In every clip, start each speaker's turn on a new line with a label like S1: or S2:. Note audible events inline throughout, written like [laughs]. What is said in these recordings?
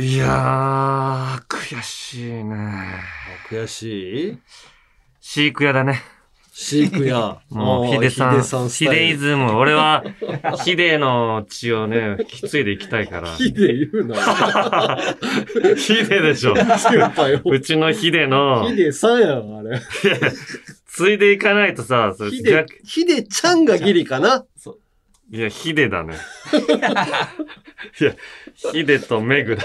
S1: いやー、悔しいね。
S2: 悔しい？
S1: 飼育屋だね。
S2: 飼育屋。[laughs]
S1: もう、ヒデさん、ヒデイ
S2: ズ。
S1: ズム。俺は、ヒデの血をね、引き継いでいきたいから。
S2: ヒデ言うな。[laughs]
S1: ヒデでしょ。うちのヒデの
S2: ヒ、デさんやん、あれ。
S1: 継いでいかないとさ、それ
S2: ヒデ
S1: 逆、
S2: ヒデちゃんがギリかな。
S1: いや、ヒデだね。いや、ヒデとメグだ。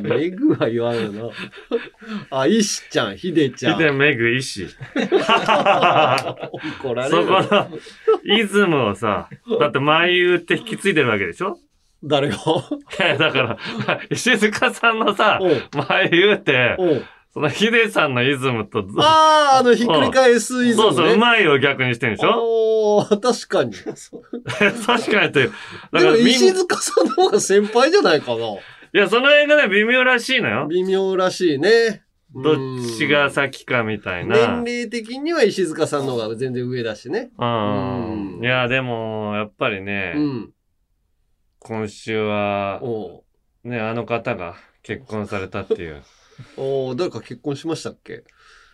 S2: メグは言わんよな。あ、イシちゃん、ヒデちゃん。
S1: ヒデ、メグ、イシ。
S2: 怒られる。
S1: そこの、イズムをさ、だって前言って引き継いでるわけでしょ？
S2: 誰が？
S1: いや、だから、[laughs] 石塚さんのさ前言うて、
S2: おう
S1: そのヒデさんのイズムと、
S2: ああ、あの、ひっくり返すイズム、ね。
S1: そうそう、うまいを逆にしてるんでしょ？
S2: おー確かに。[laughs]
S1: 確かにって、だ
S2: でも、
S1: からみん
S2: 石塚さんの方が先輩じゃないかな。
S1: いや、その辺がね、微妙らしいのよ。
S2: 微妙らしいね。
S1: どっちが先かみたいな。
S2: 年齢的には石塚さんの方が全然上だしね。
S1: うん。いや、でも、やっぱりね、
S2: うん。
S1: 今週は、ね、あの方が結婚されたっていう。[laughs]
S2: おう誰か結婚しましたっけ？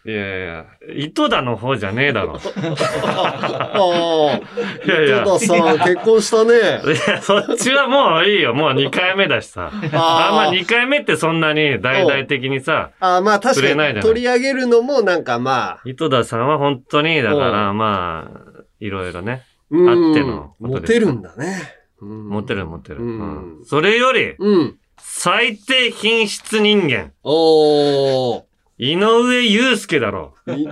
S1: いやいや、糸田の方じゃねえだろ。[laughs]
S2: ああ、
S1: いやいや。
S2: 戸田さん結婚したね。
S1: いや、そっちはもういいよ。もう2回目だしさ。あまあ2回目ってそんなに大々的にさ、
S2: ああ、まあ確
S1: 触れないじゃない
S2: かに取り上げるのもなんかまあ、
S1: 糸田さんは本当に、だから
S2: う
S1: まあ、いろいろね、
S2: うん
S1: あってのことです
S2: モテるんだね。うん
S1: モテるモテる。
S2: うん
S1: うんそれより、
S2: うん。
S1: 最低品質人間、
S2: おー。
S1: 井上祐介だろ。
S2: い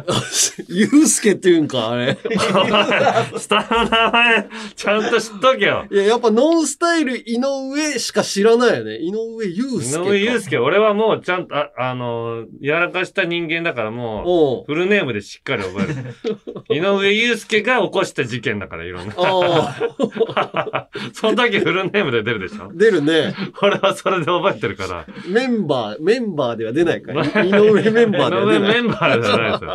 S2: ゆうすけって言うんか、あれ。[laughs]
S1: 下の名前、ちゃんと知っとけよ。
S2: いや、やっぱノンスタイル井上しか知らないよね。井上祐
S1: 井
S2: 介か。
S1: 上祐介、俺はもうちゃんと、あ、あの、やらかした人間だからもう、フルネームでしっかり覚える。[laughs] 井上祐介が起こした事件だから、いろんな。
S2: あ [laughs]
S1: その時フルネームで出るでしょ？
S2: あ、出るね。
S1: 俺はそれで覚えてるから。
S2: メンバー、メンバーでは出ないから。井上メンバーでは
S1: 井上
S2: 出ない。
S1: メンバーじゃないですよ。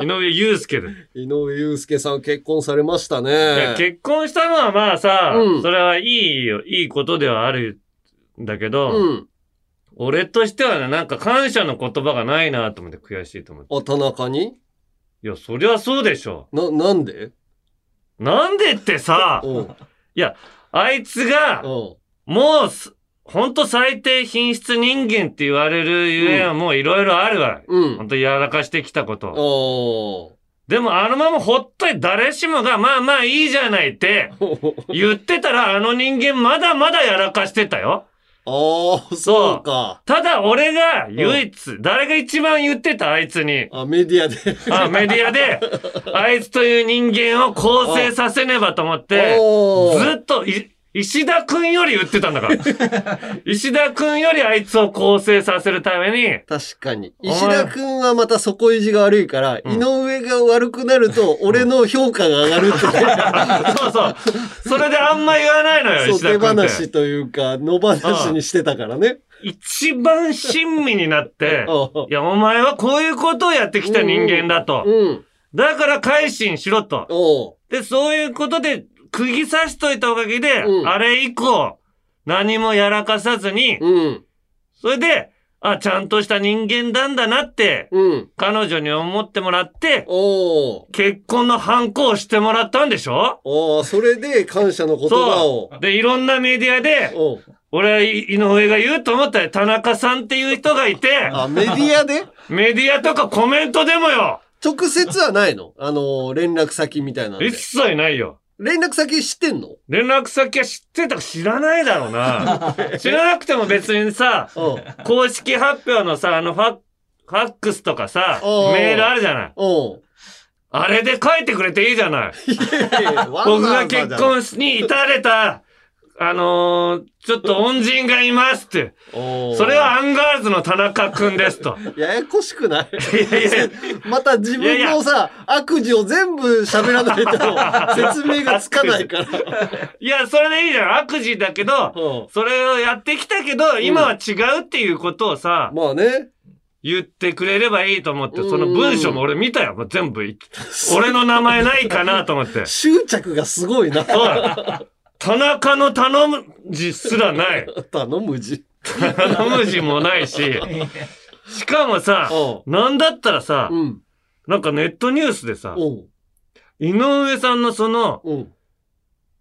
S1: 井上祐介で。
S2: 井上祐介さん結婚されました
S1: いや
S2: ね。
S1: 結婚したのはまあさ、
S2: うん
S1: それはいいよ、いいことではあるんだけど、
S2: うん。
S1: 俺としてはね、なんか感謝の言葉がないなと思って悔しいと思って。
S2: あ、田中に？
S1: いや、そりゃそうでしょ。
S2: な、なんで？
S1: なんでってさ、
S2: うん。
S1: あいつが、
S2: うん。
S1: もうす、ほんと最低品質人間って言われるゆえはもういろいろあるわ。
S2: うん
S1: ほ。んとやらかしてきたこと。
S2: お
S1: でもあのままほっといて誰しもがまあまあいいじゃないって
S2: ー。[laughs]
S1: 言ってたらあの人間まだまだやらかしてたよ。
S2: ああ、そうか。
S1: ただ俺が唯一、誰が一番言ってたあいつに。
S2: あ、メディアで。
S1: あメディアで、[laughs] あいつという人間を構成させねばと思って、ずっとい、石田くんより言ってたんだから。[laughs] 石田くんよりあいつを構成させるために、
S2: 確かに。石田くんはまた底意地が悪いから、
S1: うん
S2: 井上が悪くなると、俺の評価が上がるって、[laughs]
S1: そうそう。それであんま言わないのよ、
S2: そう手
S1: 石田くんって。
S2: 話というか、野放しにしてたからね。
S1: 一番親身になって、
S2: あ [laughs]
S1: いや、お前はこういうことをやってきた人間だと。
S2: うん。
S1: だから改心しろと。で、そういうことで、釘刺しといたおかげで、
S2: うん
S1: あれ以降、何もやらかさずに、
S2: うん。
S1: それで、あ、ちゃんとした人間なんだなって、
S2: うん。
S1: 彼女に思ってもらって、
S2: おう
S1: 結婚の反抗をしてもらったんでしょ？
S2: おうそれで感謝の言葉を。
S1: そう。で、いろんなメディアで、
S2: おう
S1: 俺は井上が言うと思ったら、田中さんっていう人がいて、
S2: あ、メディアで？[laughs]
S1: メディアとかコメントでもよ
S2: 直接はないの？あの、連絡先みたいな
S1: 一。切ないよ。
S2: 連絡先知ってんの？
S1: 連絡先は知ってたか知らないだろうな。[laughs] 知らなくても別にさ、
S2: うん。
S1: 公式発表のさ、あのファ、ファックスとかさ、メールあるじゃない。あれで書いてくれていいじゃない。
S2: いやいや
S1: 僕が結婚に至れた、あのー、ちょっと恩人がいますって。それはアンガールズの田中くんですと。[laughs]
S2: ややこしくない
S1: いやいや [laughs]
S2: また自分のさ、悪事を全部喋らないと [laughs] 説明がつかないから。
S1: いや、それでいいじゃん。悪事だけど、
S2: うん
S1: それをやってきたけど、今は違うっていうことをさ、
S2: まあね。
S1: 言ってくれればいいと思って、
S2: うん
S1: その文章も俺見たよ。もう全部。俺の名前ないかなと思って。
S2: 執着がすごいな。
S1: そうだ。田中の頼む字すらない。[laughs]
S2: 頼む字。
S1: 頼む字もないし、しかもさ、
S2: う
S1: なんだったらさ、
S2: ん。
S1: なんかネットニュースでさ、
S2: うん。
S1: 井上さんのその、
S2: うん。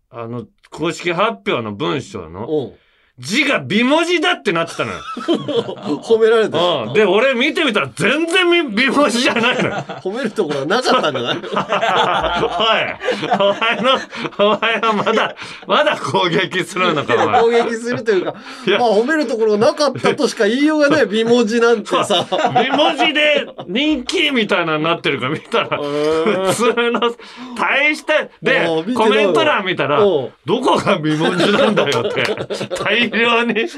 S1: あの、公式発表の文章の
S2: うん。
S1: 字が美文字だってなってたのよ。[laughs]
S2: 褒められた。
S1: うん。で、俺見てみたら全然美美文字じゃないのよ。
S2: 褒めるところなかったんじゃない？[laughs]
S1: おい、お前の、お前はまだ、まだ攻撃するのか、お前。
S2: 攻撃するというか、まあ褒めるところがなかったとしか言いようがない、[laughs] 美文字なんてさ。
S1: 美文字で人気みたいなのになってるから見たら、普通の、大して、でコメント欄見たら、どこが美文字なんだよって、大量に引っ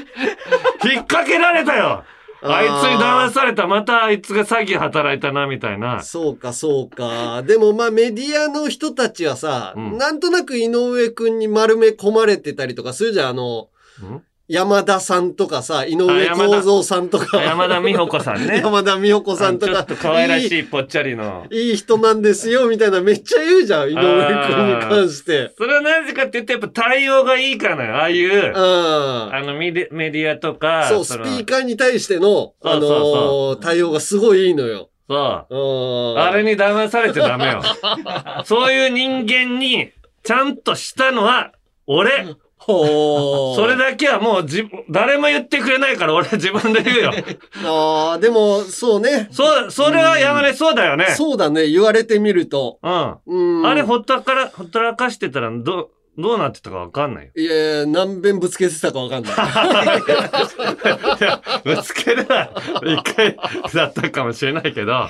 S1: 掛けられたよあいつに騙された、またあいつが詐欺働いたな、みたいな。
S2: そうか、そうか。でもまあメディアの人たちはさ、
S1: うん
S2: なんとなく井上くんに丸め込まれてたりとかするじゃん。あの、
S1: ん？
S2: 山田さんとかさ、井上幸三さんとか。
S1: 山田美穂子さんね。[laughs]
S2: 山田美穂子さんとか。
S1: ちょっと可愛らし
S2: い
S1: いぽっちゃりの。
S2: い。いい人なんですよ、みたいなめっちゃ言うじゃん。井上くんに関して。
S1: それはなぜかって言って、やっぱ対応がいいからな。ああいう、
S2: うん。
S1: あのメディメディアとか、
S2: そう、ス
S1: の
S2: ピーカーに対しての、あの
S1: そうそうそ
S2: ー対応がすごいいいのよ。
S1: そう。
S2: うん。
S1: あれに騙されてダメよ。[laughs] そういう人間に、ちゃんとしたのは、俺。
S2: ほー
S1: それだけはもうじ、誰も言ってくれないから俺自分で言うよ。[laughs]
S2: ああ、でも、そうね。
S1: そう、それは山根そうだよね。
S2: そうだね。言われてみると。
S1: うん。
S2: うん。
S1: あれほったから、ほったらかしてたら、ど、どうなってたかわかんないよ。
S2: いやいや、何遍ぶつけてたかわかんない。[laughs]
S1: いや、ぶつけるは一回だったかもしれないけど、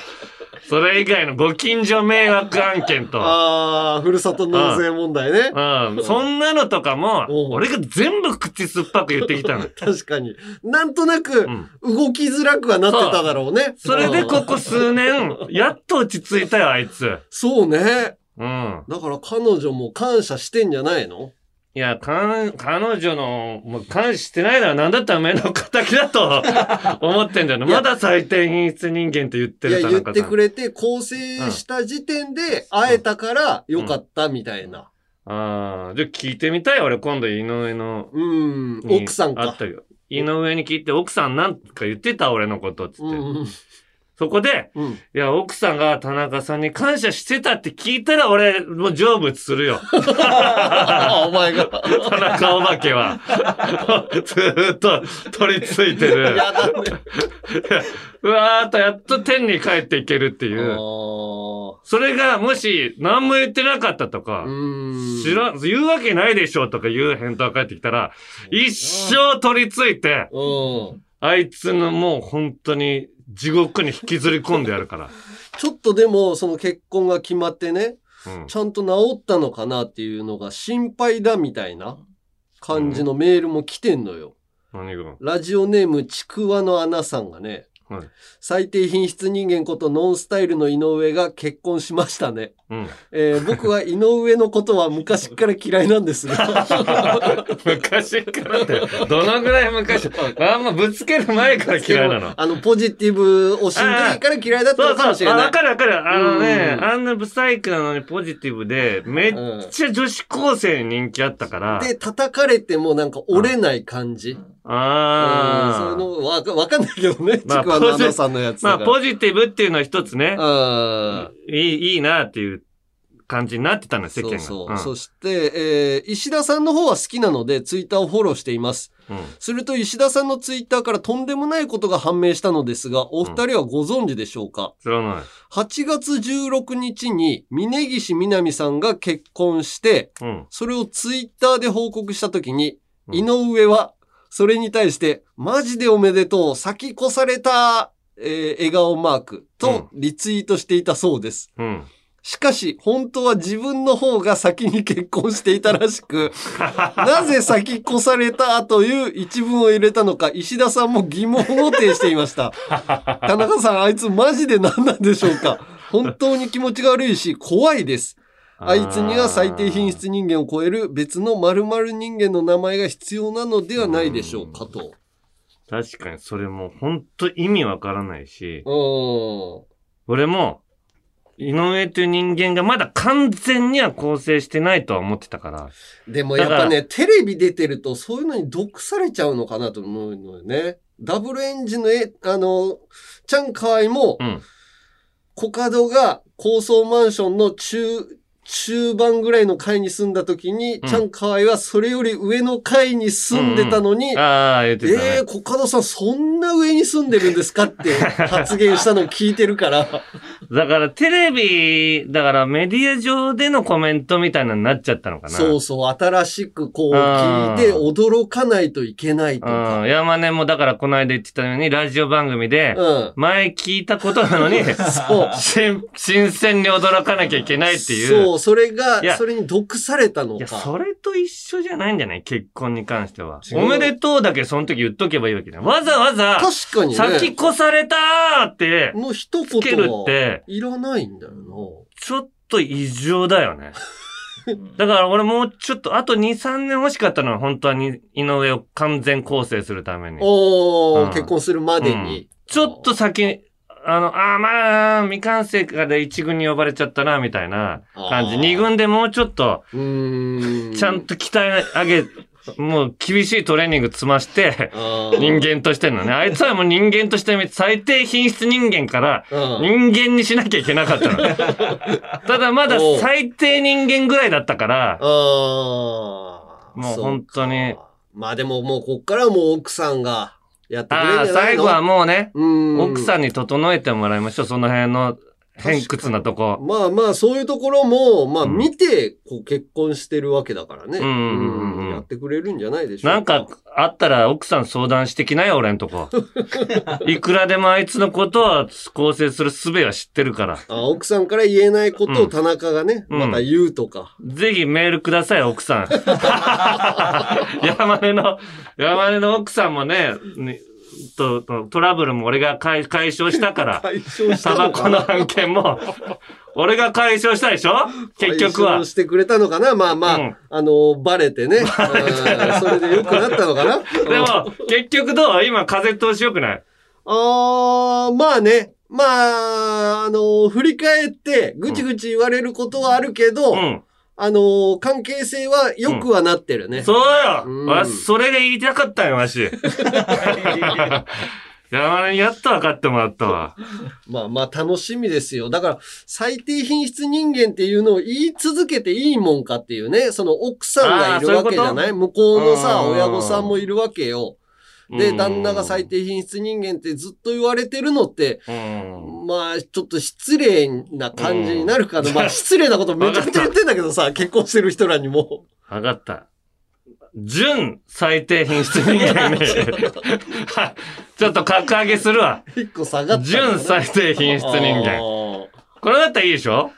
S1: それ以外のご近所迷惑案件と、
S2: ああ、ふるさと納税問題ね。
S1: うん、そんなのとかも、
S2: うん
S1: 俺が全部口酸っぱく言ってきたの。[laughs]
S2: 確かに。なんとなく
S1: ん、
S2: 動きづらくはなってただろうね。
S1: それで
S2: うん
S1: ここ数年、[laughs] やっと落ち着いたよ、あいつ。
S2: そうね。
S1: うん。
S2: だから彼女も感謝してんじゃないの？
S1: いや、か彼女の、もう感謝してないならなんだったら目の敵だと [laughs] 思ってんだよね。まだ最低品質人間って言って
S2: いや、言って。くれて、構成した時点で会えたからよかったみたいな。
S1: ああ、じゃあ聞いてみたい俺今度井上の。
S2: うん。
S1: に
S2: 奥さんか
S1: あっ。たよ。井上に聞いて、奥さんなんか言ってた俺のこと、つって。
S2: うん。
S1: そこで、
S2: うん。
S1: いや、奥さんが田中さんに感謝してたって聞いたら俺、もう成仏するよ。[laughs]
S2: お前が。
S1: 田中お化けは。[laughs] ずーっと取り付いてる。
S2: やだね。
S1: うわーっとやっと天に帰っていけるっていう。
S2: あ
S1: それがもし何も言ってなかったとか。知らん、言うわけないでしょとかいう返答が返ってきたら、一生取り付いて、
S2: うん。
S1: あいつのもう本当に地獄に引きずり込んでやるから。[laughs]
S2: ちょっとでも、その結婚が決まってね、
S1: うん。
S2: ちゃんと治ったのかなっていうのが心配だみたいな感じのメールも来てんのよ。
S1: 何が？
S2: ラジオネームちくわの穴さんがね、
S1: はい。
S2: 最低品質人間ことノンスタイルの井上が結婚しましたね。
S1: うん。
S2: えー僕は井上のことは昔から嫌いなんですが。[laughs]
S1: 昔からって、どのぐらい昔？あんまぶつける前から嫌いなの。
S2: あの、ポジティブ推しの時から嫌いだった
S1: そう
S2: のかもし
S1: そう。あ、
S2: れない。
S1: わかるわかる。あのね、
S2: うん
S1: あんなブサイクなのにポジティブで、めっちゃ女子高生に人気あったから。
S2: で、叩かれてもなんか折れない感じ。
S1: ああ。
S2: うんそのわかわかんないけどね。ち
S1: まあ
S2: くわの穴さんのやつ
S1: まあ。ポジティブっていうのは一つね、
S2: あ
S1: いい、いいなっていう感じになってたのよ、世間が。
S2: そうそう。
S1: ん
S2: そして、えー石田さんの方は好きなので、ツイッターをフォローしています。
S1: うん
S2: すると、石田さんのツイッターからとんでもないことが判明したのですが、お二人はご存知でしょうか、
S1: 知らない。
S2: ?8 月16日に、峯岸みなみさんが結婚して、
S1: うん。
S2: それをツイッターで報告したときに、
S1: うん
S2: 井上は、それに対して、マジでおめでとう、先越された、えー笑顔マークとリツイートしていたそうです。
S1: うん。
S2: しかし、本当は自分の方が先に結婚していたらしく、[laughs] なぜ先越されたという一文を入れたのか、石田さんも疑問を呈していました。[laughs] 田中さん、あいつマジで何なんでしょうか本当に気持ちが悪いし、怖いです。あいつには最低品質人間を超える別の〇〇人間の名前が必要なのではないでしょうかと。
S1: 確かにそれもう本当意味わからないし、
S2: うん。
S1: 俺も、井上という人間がまだ完全には構成してないとは思ってたから。
S2: でもやっぱね、テレビ出てるとそういうのに毒されちゃうのかなと思うのよね。ダブルエンジンのえ、あの、チャンカワイも、
S1: うん。
S2: コカドが高層マンションの中、中盤ぐらいの階に住んだ時に、
S1: うん
S2: チャンカワイはそれより上の階に住んでたのに、
S1: ああ、言ってたね。
S2: えー、コカドさんそんな上に住んでるんですかって発言したのを聞いてるから。
S1: だからテレビ、だからメディア上でのコメントみたいなのになっちゃったのかな。
S2: そうそう、新しくこう聞いて驚かないといけないと
S1: う
S2: か。
S1: ん。山根もだからこの間言ってたように、ラジオ番組で、
S2: うん。
S1: 前聞いたことなのに、[laughs]
S2: そう。
S1: 新新鮮に驚かなきゃいけないっていう。
S2: そう、それがそれに毒されたの
S1: いや、
S2: か。
S1: それと一緒じゃないんじゃない結婚に関しては。おめでとうだけその時言っとけばいいわけだよ。わざわざ、
S2: 確かにね。
S1: 先越されたーって、
S2: の一
S1: つけるって、
S2: いらないんだよ
S1: ちょっと異常だよね。だから俺もうちょっと、あと2、3年欲しかったのは本当はに井上を完全構成するために
S2: な。。おー、
S1: うん
S2: 結婚するまでに。
S1: ちょっと先に、あの、あーまあ、未完成化で1軍に呼ばれちゃったな、みたいな感じ。
S2: あー
S1: 2軍でもうちょっと、
S2: うーん。
S1: ちゃんと鍛え上げ、もう厳しいトレーニング積まして、人間としてのね。あいつはもう人間として最低品質人間から
S2: うん
S1: 人間にしなきゃいけなかったの。[laughs] ただまだ最低人間ぐらいだったから、
S2: ああ。
S1: もう本当に。
S2: まあでももうこっからはもう奥さんがやってくれる
S1: ああ、
S2: んじゃないの？
S1: 最後はもうね、
S2: うん。
S1: 奥さんに整えてもらいましょう。その辺の偏屈なとこ。
S2: まあまあ、そういうところも、まあ
S1: うん
S2: 見て、こう結婚してるわけだからね。
S1: うんうんうんうん
S2: やってくれるんじゃないでしょう
S1: なんか、あったら奥さん相談してきなよ、俺んとこ。[laughs] いくらでもあいつのことは構成する術は知ってるから。
S2: あ奥さんから言えないことを田中がね、
S1: うん
S2: また言うとか。
S1: ぜひメールください、奥さん。[laughs] 山根の、山根の奥さんもね、ねと、とトラブルも俺が解解消したから、[laughs] タバコの案件も、俺が解消したでしょ？結局は。
S2: 解消。してくれたのかな？まあまあ、
S1: うん。
S2: あの、バレてね。うんそれで良くなったのかな？
S1: でも、結局どう？今風通し良くない？
S2: あー、まあね。まあ、あの、振り返って、ぐちぐち言われることはあるけど、
S1: うん。
S2: あの、関係性は良くはなってるね。
S1: そうよ、
S2: うん
S1: わそれが言いたかったよ、わし。[laughs] 山根にやっと分かってもらったわ。
S2: まあまあ楽しみですよ。だから、最低品質人間っていうのを言い続けていいもんかっていうね、その奥さんがいるわけじゃない向こうのさ、
S1: うん
S2: 親御さんもいるわけよ。で、
S1: うん
S2: 旦那が最低品質人間ってずっと言われてるのって、
S1: うん。
S2: まあ、ちょっと失礼な感じになるかな。まあ、失礼なことめちゃくちゃ言ってんだけどさ、結婚してる人らにも。
S1: 分かった。純最低品質人間に、[laughs] ちょっと格上げするわ。
S2: 一個下がった。
S1: 純最低品質人間。
S2: 間。
S1: これだったらいいでしょ？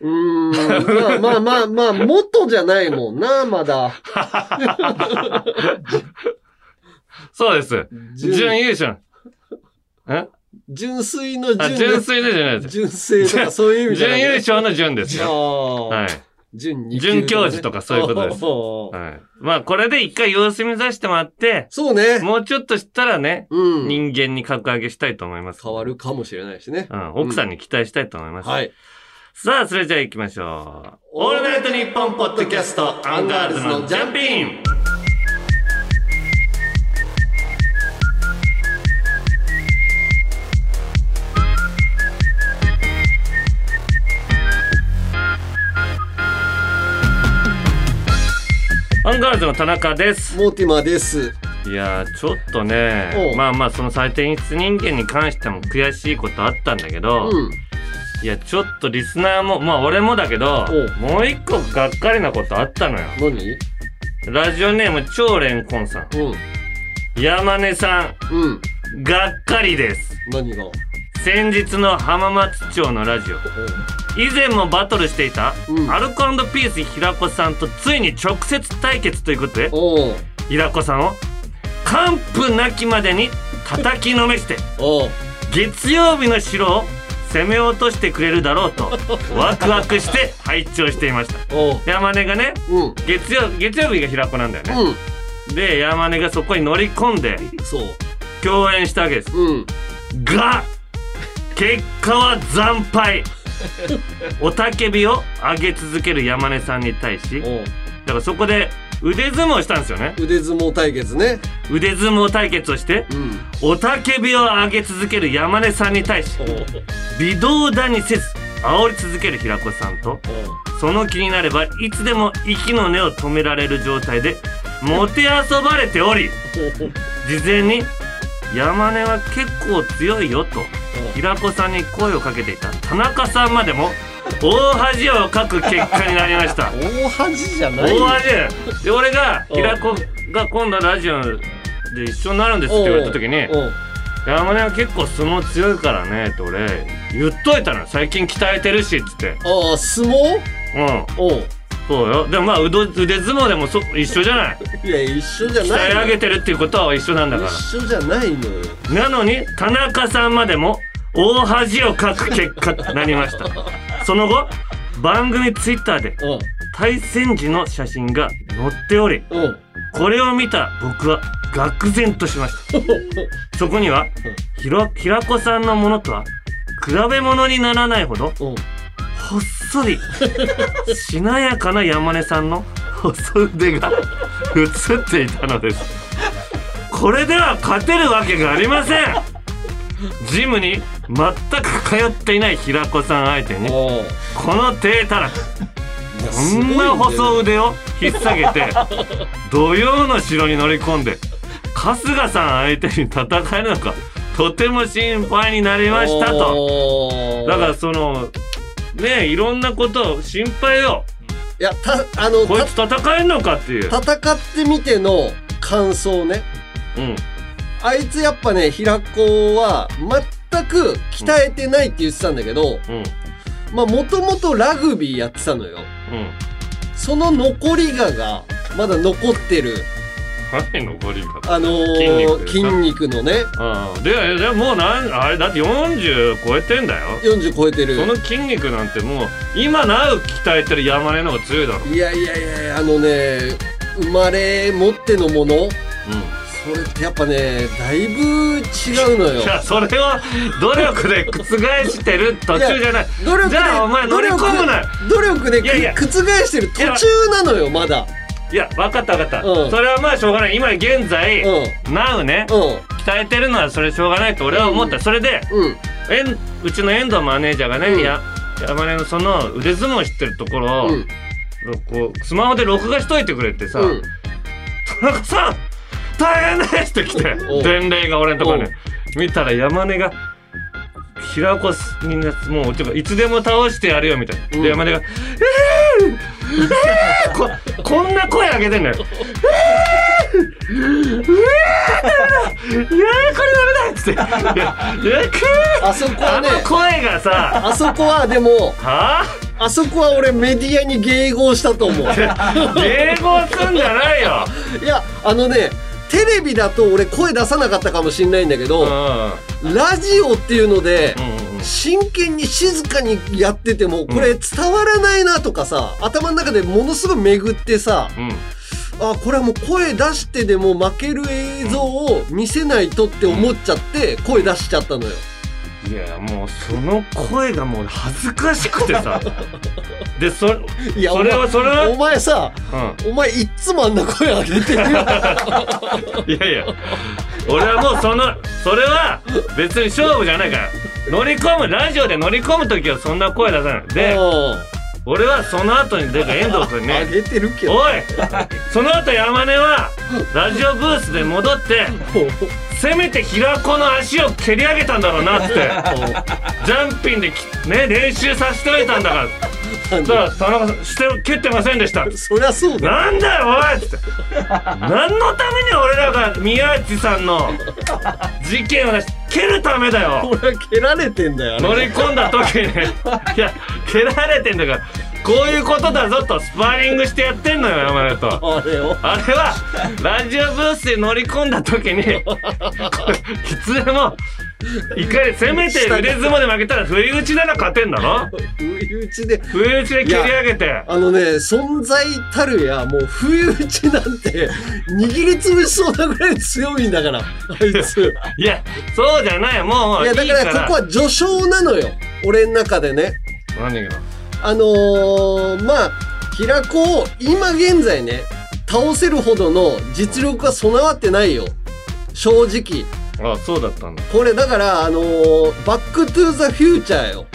S2: うーん。まあまあまあまあ、元じゃないもんな、まだ。[laughs]
S1: そうです。純優勝。え？
S2: 純粋の
S1: あ、
S2: 純
S1: 純粋でじゃないです。
S2: 純正とかそういう意味じゃない、準
S1: 優勝の準ですよ。はい。
S2: 準二級、
S1: 准教授とかそういうことですはい。まあ、これで一回様子見させてもらって、
S2: そうね。
S1: もうちょっとしたらね、
S2: うん。
S1: 人間に格上げしたいと思います。
S2: 変わるかもしれないしね。
S1: うん。奥さんに期待したいと思います。
S2: はい。
S1: さあ、それじゃあ行きましょう。オールナイトニッポンポッドキャスト、アンガールズのジャンピンアンガールズの田中です。
S2: モーティマーです。
S1: いやー、ちょっとねまあまあ、その最低品質人間に関しても悔しいことあったんだけど、
S2: うん。
S1: いや、ちょっとリスナーも、まあ俺もだけどもう一個がっかりなことあったのよ。
S2: 何？
S1: ラジオネーム超レンコンさん。
S2: うん。
S1: 山根さ
S2: うん。
S1: ん、がっかりです。
S2: 何が？
S1: 先日の浜松町のラジオ。以前もバトルしていた、
S2: うん
S1: アルコピース平子さんとついに直接対決ということで、平子さんを完膚なきまでに叩きのめして、月曜日の城を攻め落としてくれるだろうと、[laughs] ワクワクして拝聴していました。山根がね、
S2: うん。
S1: 月曜、月曜日が平子なんだよね。
S2: うん。
S1: で、山根がそこに乗り込んで。共演したわけです。
S2: うん。
S1: が、結果は惨敗。[laughs] 雄たけびを上げ続ける山根さんに対しだからそこで腕相撲をしたんですよね
S2: 腕相撲対決ね。
S1: 腕相撲対決をして
S2: うん。
S1: 雄たけびを上げ続ける山根さんに対し微動だにせず煽り続ける平子さんとその気になればいつでも息の根を止められる状態でもてあそばれており事前に山根は結構強いよと平子さんに声をかけていた田中さんまでも大恥をかく結果になりました。
S2: 大恥じゃない。よ。
S1: 大恥で俺が平子が今度ラジオで一緒になるんですって言われた時に山根は結構相撲強いからねって俺言っといたの最近鍛えてるしっつって。
S2: ああ、相撲？
S1: うん。
S2: おう。
S1: そうよ。でもまあ腕腕相撲でもそ一緒じゃない。
S2: いや、一緒じゃ
S1: 鍛
S2: ない。の。
S1: え上げてるっていうことは一緒なんだか
S2: 一緒じゃないのよ。
S1: らなのに田中さんまでも大恥をかく結果となりましたその後番組ツイッターで
S2: うん。
S1: 対戦時の写真が載っており
S2: うん。
S1: これを見た僕は愕然としましたそこにはひろ平子さんのものとは比べ物にならないほど
S2: うん。
S1: ほっそりしなやかな山根さんの細腕が映っていたのですこれでは勝てるわけがありませんジムに全く通っていない平子さん相手にこの低たらくこんな細腕を引っ提げて [laughs] 土曜の城に乗り込んで春日さん相手に戦えるのかとても心配になりましたと。
S2: と
S1: だからそのねえいろんなことを心配よ
S2: いやたあの
S1: こいつ戦えんのかっていう。
S2: た戦ってみての感想ね。
S1: うん。
S2: あいつやっぱね平子は全く鍛えてないって言ってたんだけど
S1: うん。
S2: まあもともとラグビーやってたのよ。
S1: うん
S2: その残りががまだ残ってる。
S1: 何残りが？
S2: あの
S1: 筋肉
S2: ー、筋肉のね。
S1: うん。ででもうなんあれだって40超えてんだよ。
S2: 40超えてる。
S1: その筋肉なんてもう今なう鍛えてる山根の方が強いだろ。
S2: いやいやいやいやあのね生まれ持ってのもの。
S1: うん
S2: それってやっぱねだいぶ違うのよ。
S1: いやそれを努力で覆してる途中じゃない。
S2: 努力で
S1: じゃあお前乗り込むな。よ
S2: 努力でく
S1: いやいや。
S2: 覆してる途中なのよまだ。
S1: いや分かった分かった、
S2: うん。
S1: それはまあしょうがない。今現在、
S2: う
S1: なうね
S2: んうん。
S1: 鍛えてるのはそれしょうがないと俺は思った、それで
S2: うん。
S1: えんうちの遠藤マネージャーがね、
S2: うん。
S1: や山根のその腕相撲知ってるところを、
S2: うん。
S1: こうスマホで録画しといてくれってさ、
S2: うん。
S1: 田中さん大変ですって来て伝令が俺のところに見たら山根が平子みんなもうてかいつでも倒してやるよみたいな、
S2: うん。
S1: で山根が「えー、えー、ここんな声上げてんだよ「えー、うわーダメだいこれダメだ」っつって「いやくー
S2: あそこはね
S1: あの声がさ
S2: あそこはでも
S1: はあ
S2: あそこは俺メディアに迎合したと思う
S1: 迎合すんじゃないよ
S2: いやあのねテレビだと俺声出さなかったかもしんないんだけ
S1: うん
S2: ど、ラジオっていうので、真剣に静かにやっててもこれ伝わらないなとかさ、頭の中でものすごい巡ってさ
S1: うん。
S2: あこれはもう声出してでも負ける映像を見せないとって思っちゃって声出しちゃったのよ。
S1: いやもうその声がもう恥ずかしくてさ。[laughs] でそ
S2: いや
S1: それはそれは？
S2: お前さ
S1: う
S2: お前いっつもあんな声上げてるよ。
S1: ん [laughs] いやいや。俺はもうそのそれは別に勝負じゃないから。乗り込むラジオで乗り込む時はそんな声出さない。で
S2: うん。
S1: 俺はその後にだから遠藤君に
S2: 上げてるけど。
S1: おいその後山根はラジオブースで戻ってせめて平子の足を蹴り上げたんだろうなって。[laughs] ジャンピンできね練習させておいたんだから。そしたら田中さんして蹴ってませんでした。
S2: そりゃそうだよ。
S1: なんだよおいって。何のために俺らが宮内さんの事件を出し蹴るためだよ。
S2: 俺は蹴られてんだよ。
S1: 乗り込んだ時に。いや蹴られてんだからこういうことだぞとスパーリングしてやってんのよ山根と。
S2: あれを？
S1: あれはラジオブースで乗り込んだ時にいつでも一回せめて腕相撲で負けたら不意打ちなら勝てんだろ？
S2: 不意打ちで。
S1: 不意打ちで蹴り上げて
S2: あのね、存在たるや、もう不意打ちなんて、握りつぶしそうなぐらい強いんだから、あいつ。[laughs]
S1: いやそうじゃないもう
S2: いや、だ
S1: いい
S2: からここは序章なのよ。俺の中でね。
S1: 何が？
S2: あのー、まあ、平子を今現在ね、倒せるほどの実力が備わってないよ。正直。
S1: あそうだったんだ
S2: これだから、あのー、バックトゥーザフューチャーよ。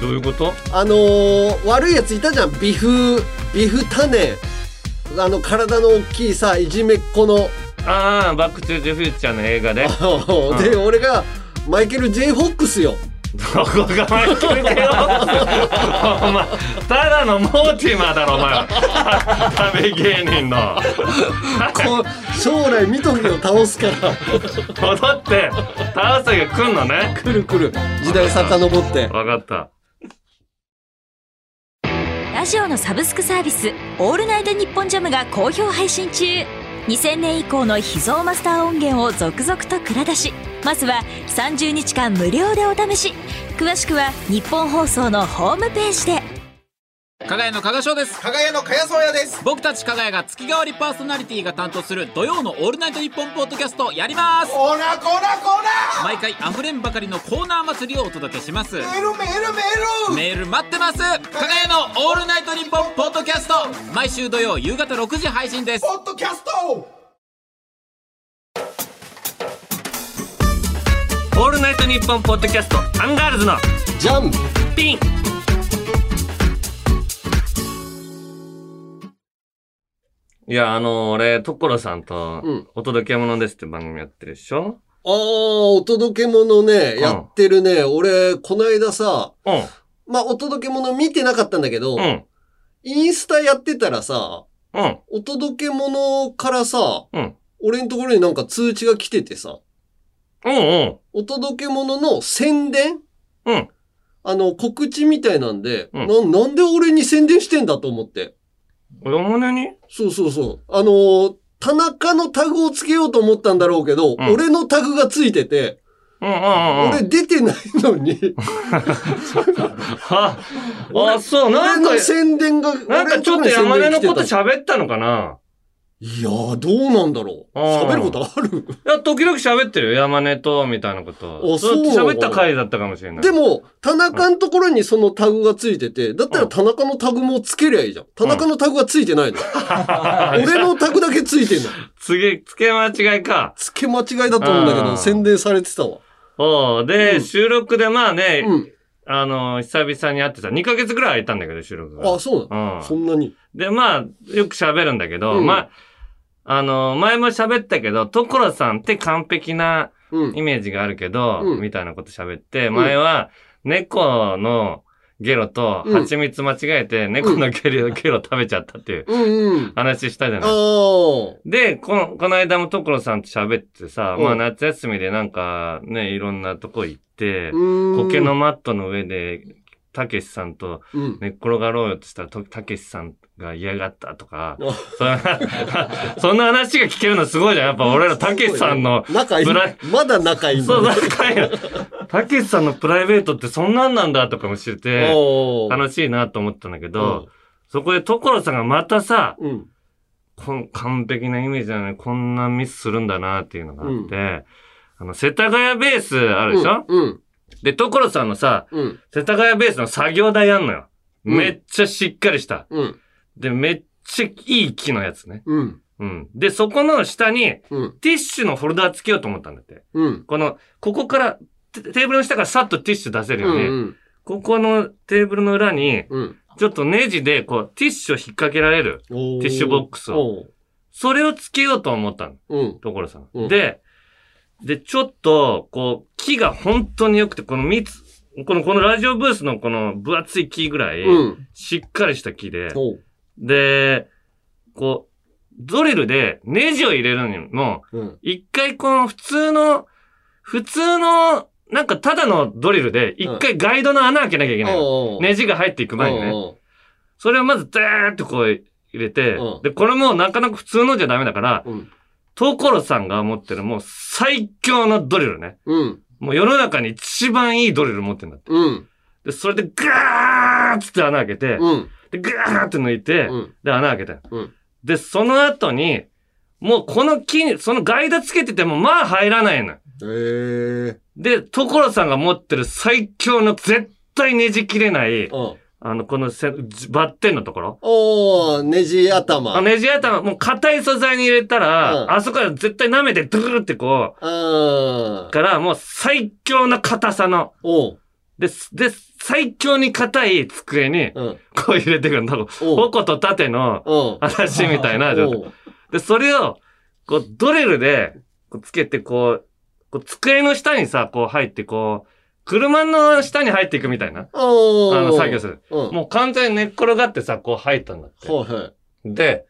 S1: どういうこと？
S2: あのー、悪いやついたじゃん。ビフ、ビフタネ。あの、体の大きいさ、いじめっ子の。
S1: ああバック・トゥ・ザ・フューチャーの映画 [laughs] で
S2: で、俺が、マイケル・ J・ フォックスよ。
S1: どこがマイケル・ジェイホックスお前ただのモーティマーだろお前。は旅芸人の。
S2: こ将来見とけよ、倒すから。
S1: 戻って。倒す日が来んのね。
S2: 来る来る。時代遡って。
S1: 分かった。
S3: ラジオのサブスクサービス「オールナイトニッポンジャム」が好評配信中2000年以降の秘蔵マスター音源を続々と蔵出しまずは30日間無料でお試し。詳しくは日本放送のホームページで。
S4: 加賀屋の加賀翔です
S5: 加賀屋の茅宗屋です。
S4: 僕たち加賀屋が月替わりパーソナリティが担当する土曜の「オールナイトニッポン」ポッドキャストやります。
S5: コーナーコーナーコーナ
S4: 毎回あふれんばかりのコーナー祭りをお届けします。
S5: ーメールメールメール。
S4: メール待ってます。加賀屋の「オールナイトニッポン」ポッドキャスト。毎週土曜夕方6時配信です。
S5: ポッドキャスト
S1: オールナイトニッポンポッドキャストアンガールズの
S2: ジャン。
S1: ピンいやあの俺所さんと
S2: うん「
S1: お届け物です」って番組やってるでしょ？
S2: あー、お届け物ね、
S1: ん。
S2: やってるね。俺、こないださ、
S1: う
S2: まあ、お届け物見てなかったんだけど、
S1: んうん。
S2: インスタやってたらさ、
S1: うん。
S2: お届け物からさ、
S1: うん。
S2: 俺のところになんか通知が来ててさ、
S1: うんうん。
S2: お届け物の宣伝？
S1: うん。
S2: あの、告知みたいなんで、
S1: うん。
S2: な、なんで俺に宣伝してんだと思って。
S1: 山根に？
S2: そうそうそう。あのー田中のタグをつけようと思ったんだろうけど、
S1: うん。
S2: 俺のタグがついてて、
S1: うんうんうんうん。
S2: 俺出てないのに、[laughs]
S1: ああそうなんか
S2: 宣伝が、
S1: なんかちょっと山根のこと喋ったのかな？い
S2: やー、どうなんだろう。
S1: あー
S2: 喋ることある？
S1: いや、時々喋ってるよ。山根と、みたいなこと。
S2: あそうなの
S1: 喋った回だったかもしれない。
S2: でも、田中のところにそのタグがついてて、だったら田中のタグもつけりゃいいじゃん。田中のタグがついてないの。[laughs] 俺のタグだけついてんの。
S1: 次、付け間違いか。
S2: つけ間違いだと思うんだけど、
S1: あー
S2: 宣伝されてたわ。
S1: おうで、
S2: うん
S1: 収録でまあね、
S2: うん。
S1: あの、久々に会ってた。2ヶ月ぐらい空いたんだけど、収録が。
S2: あ、そうなの、
S1: うん
S2: そんなに？
S1: で、まあ、よく喋るんだけど、
S2: うん
S1: まあ、あの、前も喋ったけど、所さんって完璧な
S2: うん
S1: イ。メージがあるけど、
S2: うん
S1: みたいなこと喋って、前は猫のゲロと
S2: うん
S1: 蜂蜜間違えて、猫のゲロ、[laughs] ゲロ食べちゃったっていう
S2: うんうん。
S1: 話したじゃない。
S2: ああ。
S1: で、この、この間も所さんと喋ってさ、
S2: うん
S1: まあ夏休みでなんかね、いろんなとこ行って、
S2: うん。
S1: 苔のマットの上で、たけしさんと
S2: うん。
S1: 寝っ転がろうよとしたら、とたけしさんが嫌がったとか、
S2: あ
S1: そんな [laughs] そんな話が聞けるのすごいじゃん。やっぱ俺らたけしさんの、
S2: 仲いい。まだ仲いい
S1: そう、仲いいよ。たけしさんのプライベートってそんなんなんだとかも知れて、楽しいなと思ったんだけど、そこで所さんがまたさ、
S2: うん。
S1: こん完璧なイメージなのにこんなミスするんだなっていうのがあって、あの、世田谷ベースあるでしょ、
S2: うん。
S1: で、所さんのさ、
S2: うん。
S1: 世田谷ベースの作業台あんのよ。
S2: うん
S1: めっちゃしっかりした。
S2: うん。
S1: で、めっちゃいい木のやつね。
S2: うん。
S1: うん。で、そこの下に、
S2: うん。
S1: ティッシュのフォルダーつけようと思ったんだって。
S2: うん。
S1: この、ここから、テテーブルの下からさっとティッシュ出せるように、
S2: うん。
S1: ここのテーブルの裏に、
S2: うん。
S1: ちょっとネジで、こう、ティッシュを引っ掛けられる。
S2: ティ
S1: ティッシュボックスを。それをつけようと思ったの。
S2: うん。
S1: 所さん。
S2: うん
S1: で、で、ちょっと、こう、木が本当に良くて、この蜜、この、このラジオブースのこの分厚い木ぐらい、
S2: うん。
S1: しっかりした木で、
S2: おう。
S1: で、こう、ドリルでネジを入れるにも、
S2: うん。
S1: 一回この普通の、普通の、なんかただのドリルで、一回ガイドの穴開けなきゃいけないの。
S2: おう
S1: ネジが入っていく前にね。
S2: おう
S1: それをまずダーってこう入れて
S2: うん、
S1: で、これもなかなか普通のじゃダメだから、
S2: うん。
S1: 所さんが持ってるもう最強のドリルね。
S2: うん。
S1: もう世の中に一番いいドリル持ってるんだって。
S2: うん。
S1: で、それでガーッつって穴開けて、
S2: うん。
S1: で、ガーって抜いて、
S2: うん。
S1: で、穴開けたよ
S2: うん
S1: で、その後に、もうこの木に、そのガイドつけててもまあ入らないの。
S2: ええ。
S1: で、所さんが持ってる最強の絶対ねじ切れない、
S2: うん。
S1: あの、このせバッテンのところ？
S2: おー、ネジ頭。
S1: あネジ頭、もう硬い素材に入れたら、
S2: うん
S1: あそこから絶対舐めてドゥーってこ
S2: うん
S1: う、。からもう最強な硬さの、
S2: おう。
S1: で、で、最強に硬い机に、
S2: うん。
S1: こう入れてくるの。
S2: おう
S1: 矛と盾の
S2: うん。
S1: 話みたいな状で、それを、こう、ドリルで、こうつけて、こう、こう机の下にさ、こう入って、こう、車の下に入っていくみたいな。あの、作業する。
S2: うん。
S1: もう完全に寝っ転がってさ、こう入ったんだって。
S2: はいはい。
S1: で、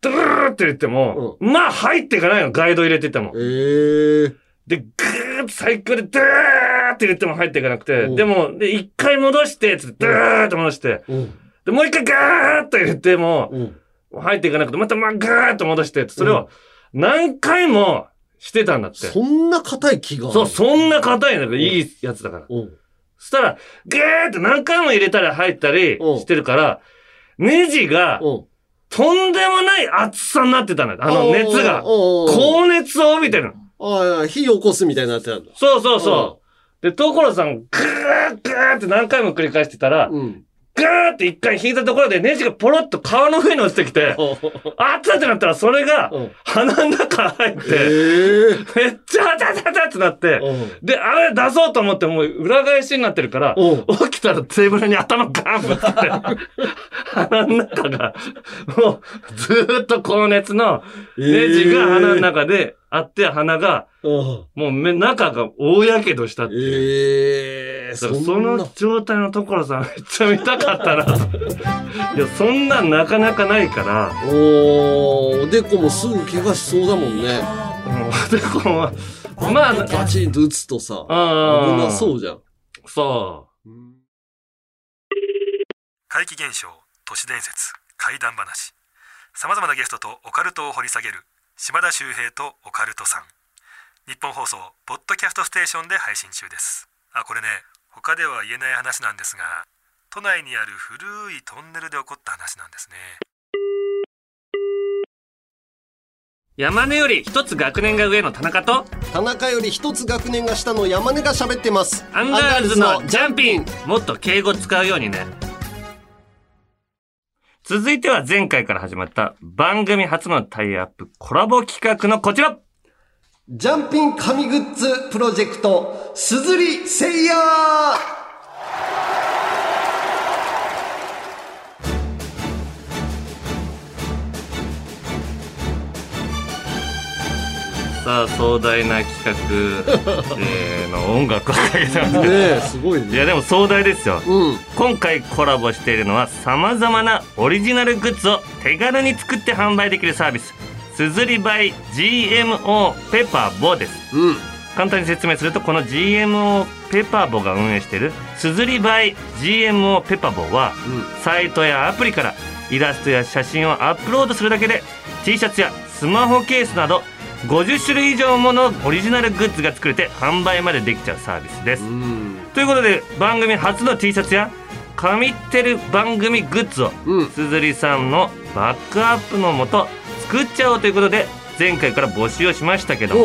S1: ドゥルルルって言っても、まあ入っていかないの、ガイド入れてても
S2: え。ー。
S1: で、ぐーっと最強で、ドゥーって入れても入っていかなくて、
S2: うん
S1: でも、で、一回戻して、つって、ドゥーって戻して、
S2: うん。
S1: で、もう一回ガーッと入れても、
S2: うん。
S1: 入っていかなくて、またまあぐーっと戻して、それを何回もしてたんだって。
S2: そんな硬い気が
S1: そう、そんな硬いんだから、いいやつだから。
S2: うん。
S1: そしたら、ぐーって何回も入れたり入ったり
S2: うん
S1: してるから、ネジが
S2: うん。
S1: とんでもない熱さになってたのよ。あの熱が。高熱を帯びてるの。
S2: ああ、火起こすみたいになってたんだ。
S1: そうそうそう。で、所さん、ぐーぐーって何回も繰り返してたら、
S2: うん。
S1: ぐーって一回引いたところでネジがポロッと皮の上に落ちてきて、あったってなったらそれが
S2: うん
S1: 鼻の中入って、
S2: ええ。
S1: めっちゃあたたたってなって、
S2: うん。
S1: で、あれ出そうと思ってもう裏返しになってるから、
S2: うん
S1: 起きたらテーブルに頭ガーンぶつって、[laughs] 鼻の中が、もうずーっと高熱のネジが鼻の中であって、鼻が、
S2: うん。
S1: もう目、中が大やけどしたっていう。
S2: ええ。
S1: だからその状態のところさ、めっちゃ見たかったなと。[laughs] いや、そんなんなかなかないから、
S2: おー、おでこもすぐ怪我しそうだもんね。
S1: もうでこうまあ、
S2: バチンと打つとさ、
S1: あ
S2: 危なそうじゃん。
S1: そ
S6: 怪奇現象都市伝説怪談話さまざまなゲストとオカルトを掘り下げる島田秀平とオカルトさん。日本放送ポッドキャストステーションで配信中です。あこれね他では言えない話なんですが都内にある古いトンネルで起こった話なんですね。
S1: 山根より一つ学年が上の田中と、
S2: 田中より一つ学年が下の山根が喋ってます。
S1: アンガールズのジャンピン。もっと敬語使うようにね。続いては前回から始まった番組初のタイアップコラボ企画のこちら
S2: ジャンピン神グッズプロジェクト、すずりせいや
S1: さあ壮大な企画、えーの音楽をかけてます [laughs]
S2: ねえ、すごいね。
S1: いやでも壮大ですよ
S2: うん。
S1: 今回コラボしているのは様々なオリジナルグッズを手軽に作って販売できるサービスすずり by GMO ペパボです
S2: うん。
S1: 簡単に説明するとこの GMO ペパボが運営しているすずり by GMO ペパボはサイトやアプリからイラストや写真をアップロードするだけで T シャツやスマホケースなど50種類以上ものオリジナルグッズが作れて販売までできちゃうサービスです
S2: うん。
S1: ということで番組初の T シャツや神ってる番組グッズを
S2: うん。
S1: すずりさんのバックアップのもと作っちゃおうということで前回から募集をしましたけど。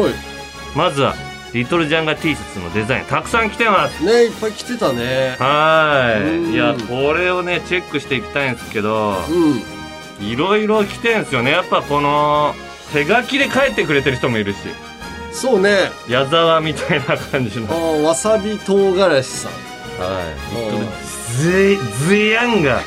S1: まずはリトルジャンガ T シャツのデザインたくさん来てます
S2: ねいっぱい来てたね。
S1: はいいやこれをねチェックしていきたいんですけど
S2: うん。
S1: いろいろ来てんすよねやっぱこの手書きで書いてくれてる人もいるし
S2: そうね。
S1: 矢沢みたいな感じの
S2: あーわさび唐辛子さん。
S1: はい。[laughs] リトルズイ、ズイヤンが、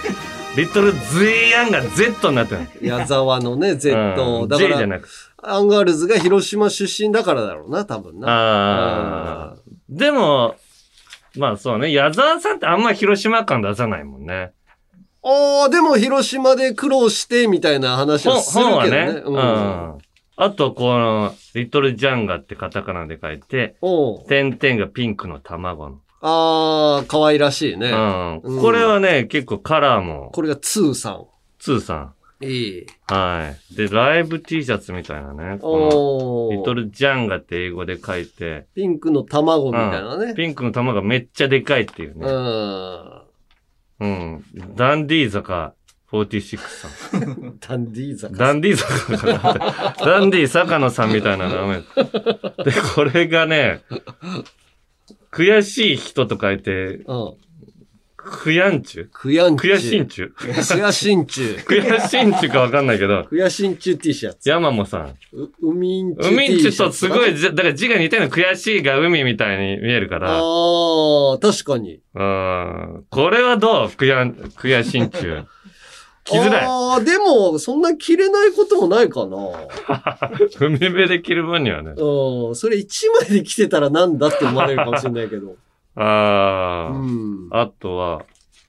S1: リトルズイヤンが Z になってる。
S2: 矢沢のね、Z。
S1: うん
S2: だか
S1: J じゃ
S2: ら、
S1: なくて。
S2: アンガールズが広島出身だからだろうな、多分な。
S1: ああ。でも、まあそうね、矢沢さんってあんま広島感出さないもんね。
S2: ああ、でも広島で苦労してみたいな話
S1: 本
S2: はするけどね。う
S1: うんん。あと、この、リトルジャンガってカタカナで書いて、点々がピンクの卵の。
S2: ああ、可愛らしいね。
S1: うん。
S2: うん
S1: これはね、結構カラーも、
S2: これがツーさん。
S1: ツーさん。
S2: いい。
S1: はい。で、ライブ T シャツみたいなね。こ
S2: お
S1: のリト
S2: ル。
S1: ルジャンガって英語で書いて、
S2: ピンクの卵みたいなね。
S1: ピンクの玉がめっちゃでかいっていう
S2: う
S1: ね。
S2: ん。
S1: うん。ダンディー坂46さん。[laughs]
S2: ダンディー坂。
S1: ダンディー坂かな。ダンディー坂野さんみたいな名前。で、これがね、悔しい人と書いて、
S2: うん。
S1: クヤンチュ
S2: クヤンチュ。
S1: クヤシンチュ
S2: クヤシンチュ。
S1: クヤシンチュかわかんないけど、
S2: クヤシンチュ T シャツ。
S1: 山もさん。
S2: う海んちゅ
S1: 海ん
S2: T
S1: ちゅ
S2: シャツ。
S1: とすごい、だから字が似てるの悔しいが海みたいに見えるから。
S2: ああ、確かに。
S1: うん。これはどう？クヤン、クヤシンチュ。着づらい。
S2: ああ、でも、そんな着れないこともないかな。[laughs]
S1: 海辺で着る分にはね。
S2: うん。それ一枚で着てたらなんだって思われるかもしれないけど。
S1: あー。
S2: うん。
S1: あとは、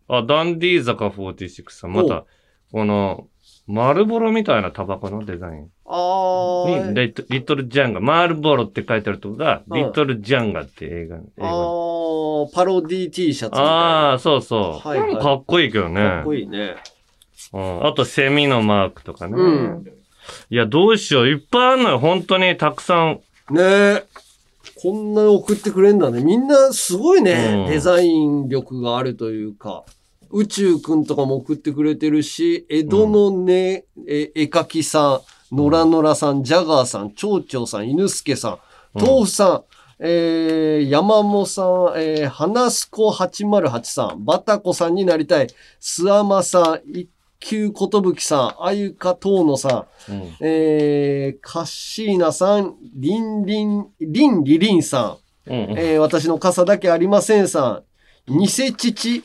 S1: あ、ダンディー坂46さん、また、この、丸ボロみたいなタバコのデザイン
S2: あ
S1: に、
S2: あ。
S1: リトリトルジャンガ、マールボロって書いてあるとこが、
S2: うん
S1: リトルジャンガって映画、映
S2: あ
S1: 画。
S2: あ、パロディ T シャツみたいな。
S1: ああ、そうそう。
S2: はいはい
S1: かっこいいけどね。
S2: かっこいいね。
S1: うん。あと、セミのマークとかね。
S2: うん
S1: いや、どうしよう。いっぱいあるのよ。本当にたくさん。
S2: ねえ。こんな送ってくれんだね。みんなすごいね。
S1: うん
S2: デザイン力があるというか。宇宙くんとかも送ってくれてるし、江戸のね、え絵描きさん、野良野良さん、ジャガーさん、蝶々さん、犬助さん、豆腐さん、えー、山もさん、えー、花すこ808さん、バタコさんになりたい、スアマさん、一級ことぶきさん、あゆかとうのさん、
S1: うん。
S2: えー、カッシーナさん、リンリン、リンリリンさ
S1: うんうん
S2: ん、えー、私の傘だけありませんさん、偽父、義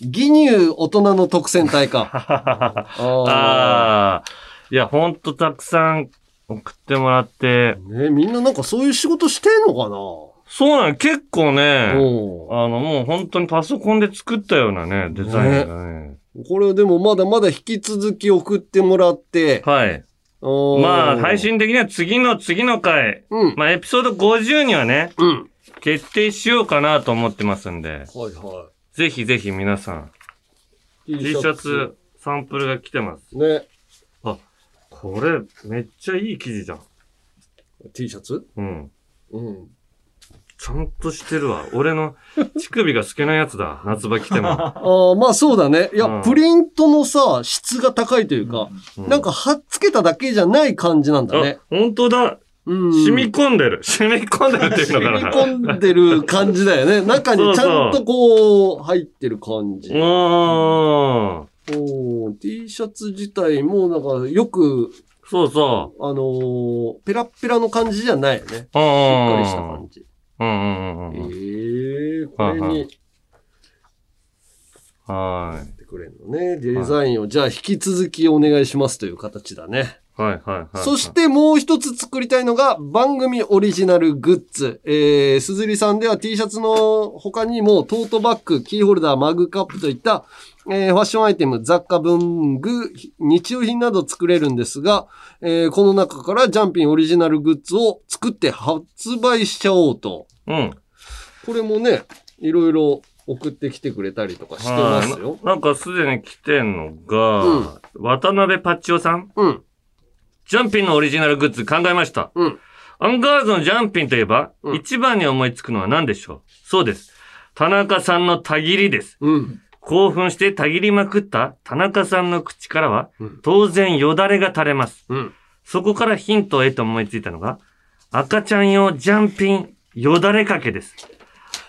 S2: 乳大人の特選隊か。[laughs] あ
S1: ああ。いや、ほんとたくさん送ってもらって。
S2: ーねみんななんかそういう仕事してんのかな？
S1: そうなの、結構ね、
S2: うん
S1: あの、もう本当にパソコンで作ったようなね、デザインがね。
S2: これでもまだまだ引き続き送ってもらって。
S1: はい。
S2: うん
S1: まあ、配。信的には次の次の回、
S2: うん。
S1: まあ、エピソード50にはね、
S2: うん。
S1: 決定しようかなと思ってますんで、
S2: はいは
S1: ぜひぜひ皆さん、
S2: い。
S1: T シャツ、サンプルが来てます。
S2: ね。
S1: これ、めっちゃいい生地じゃん。
S2: T シャツ？
S1: うん。
S2: うん。
S1: ちゃんとしてるわ。俺の乳首が透けないやつだ。[laughs] 夏場着ても。
S2: ああ、まあそうだね。いや、
S1: うん
S2: プリントのさ、質が高いというか、
S1: うん
S2: なんか貼っつけただけじゃない感じなんだね
S1: あ。、本当だ。
S2: うん。
S1: 染み込んでる。染み込んでるっていうのかな。
S2: 染み込んでる感じだよね。[laughs] 中にちゃんとこう、入ってる感じ。
S1: うーん。
S2: おー T シャツ自体も、なんか、よく、
S1: そうそ
S2: あのーペラッペラの感じじゃないよね。しっ。かりした感じ。
S1: うんうんうん
S2: ええ
S1: うん。
S2: ー、これに、
S1: は
S2: ってくれるのね。デザインを、じゃあ引き続きお願いしますという形だね。
S1: い。はいはいはい。
S2: そし、てもう一つ作りたいのが番組オリジナルグッズ。えー、すずりさんでは T シャツの他にもトートバッグ、キーホルダー、マグカップといった、えーファッションアイテム、雑貨文具、日用品など作れるんですが、えーこの中からジャンピンオリジナルグッズを作って発売しちゃおうと。
S1: うん。
S2: これもね、いろいろ送ってきてくれたりとかしてますよ
S1: はい。ななんかすでに来てんのが、渡辺パッチオさん？
S2: うん、
S1: ジャンピンのオリジナルグッズ考えました。
S2: うん。
S1: アンガールズのジャンピンといえば、
S2: うん
S1: 一番に思いつくのは何でしょう？そうです。田中さんのたぎりです。
S2: うん。
S1: 興奮してたぎりまくった田中さんの口からは
S2: うん、
S1: 当然よだれが垂れます。
S2: うん。
S1: そこからヒントを得て思いついたのが、赤ちゃん用ジャンピンよだれかけです。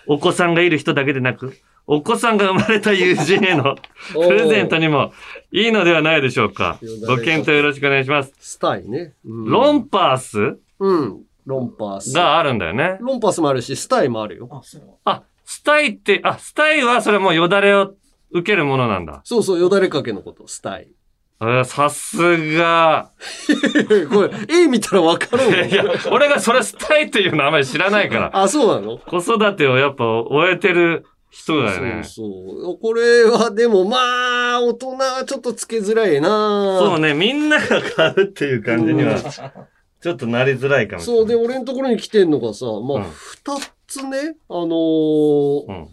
S1: お子さんがいる人だけでなく、お子さんが生まれた友人へのプレゼントにもいいのではないでしょうかご検討よろしくお願いします。
S2: スタイね。うん
S1: ロンパース？
S2: うん。ロンパース。
S1: があるんだよね。
S2: ロンパースもあるし、スタイもあるよ。
S1: あ、スタイって、あ、スタイはそれもうよだれを受けるものなんだ。
S2: そうそう、よだれかけのこと、スタイ。
S1: あさすが。[laughs]
S2: これ、絵見たらわかる [laughs]
S1: いや、俺がそれスタイっていうのあんまり知らないから。
S2: あ、そうなの？
S1: 子育てをやっぱ終えてる人だよね。
S2: そうそう。これはでも、まあ、大人はちょっとつけづらいな
S1: そうね、みんなが買うっていう感じには、ちょっとなりづらいかもしれない。
S2: そう、で、俺のところに来てんのがさ、ま
S1: うん
S2: あ、二、つね、あのー
S1: うん。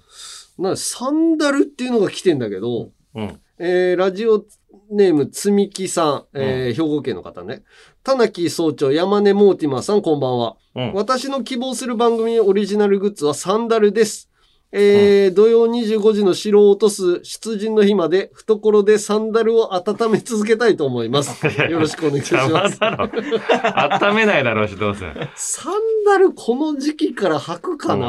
S2: なサンダルっていうのが来てんだけど、
S1: うん。
S2: えー、ラジオネームつみきさん、えー兵庫県の方ね。田中総長、山根モーティマーさん、こんばんは。
S1: うん。
S2: 私の希望する番組オリジナルグッズはサンダルです。えー土曜25時の城を落とす出陣の日まで懐でサンダルを温め続けたいと思います。[laughs] よろしくお願いし
S1: 邪
S2: ます。
S1: 温めないだろうし、どうせ。
S2: サンダルこの時期から履くかな、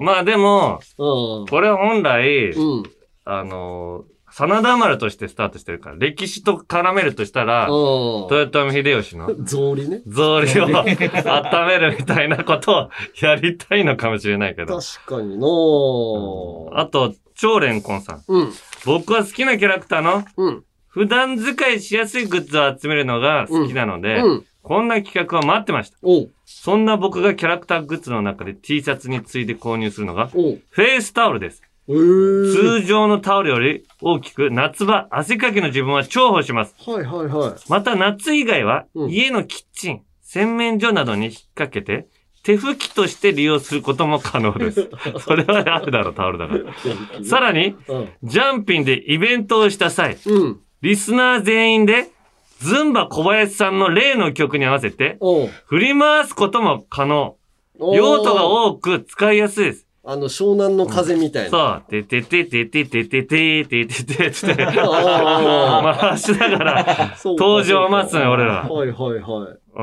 S1: まあでも、
S2: うん、
S1: これ本来、
S2: うん。
S1: あのー真田丸としてスタートしてるから、歴史と絡めるとしたら、
S2: うん。
S1: 豊臣秀吉の？
S2: 草履ね。
S1: 草履を温めるみたいなことをやりたいのかもしれないけど。
S2: 確かにな
S1: あと、超レンコンさん。
S2: うん。
S1: 僕は好きなキャラクターの
S2: うん。
S1: 普段使いしやすいグッズを集めるのが好きなので、
S2: うん。
S1: こんな企画を待ってました。そんな僕がキャラクターグッズの中で T シャツについて購入するのが。フェイスタオルです。
S2: えー。
S1: 通常のタオルより大きく、夏場、汗かきの自分は重宝します。
S2: はいはいはい。
S1: また夏以外は、
S2: うん
S1: 家のキッチン、洗面所などに引っ掛けて、手拭きとして利用することも可能です。[laughs] それはあるだろう、タオルだから。[laughs] さらに、
S2: うん。
S1: ジャンピンでイベントをした際、
S2: うん。
S1: リスナー全員で、ズンバ小林さんの例の曲に合わせて。振り回すことも可能。用途が多く使いやすいです。
S2: あの、湘南の風みたいな。
S1: そう。ててててててててててててて回しながら、登場を待つのよ、俺ら。
S2: はいはいはい。
S1: う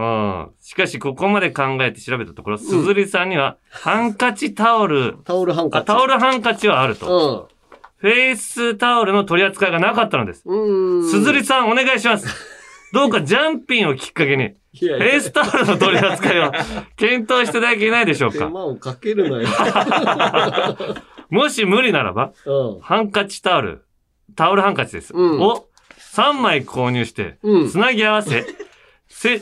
S1: ん。しかし、ここまで考えて調べたところ、すずりさんには、ハンカチタオル、
S2: タオルハンカ
S1: あ、
S2: チ。
S1: タオルハンカチはあると。フェイスタオルの取り扱いがなかったのです。すずりさん、お願いします。どうかジャンピンをきっかけに、
S2: いやいや
S1: フェイスタオルの取り扱いを検討していただけないでしょうか。
S2: 手間をかけるなよ。[laughs]
S1: もし無理ならば、
S2: うん。
S1: ハンカチタオル、タオルハンカチです。
S2: うん
S1: を3枚購入して、
S2: うん
S1: つなぎ合わせ、せ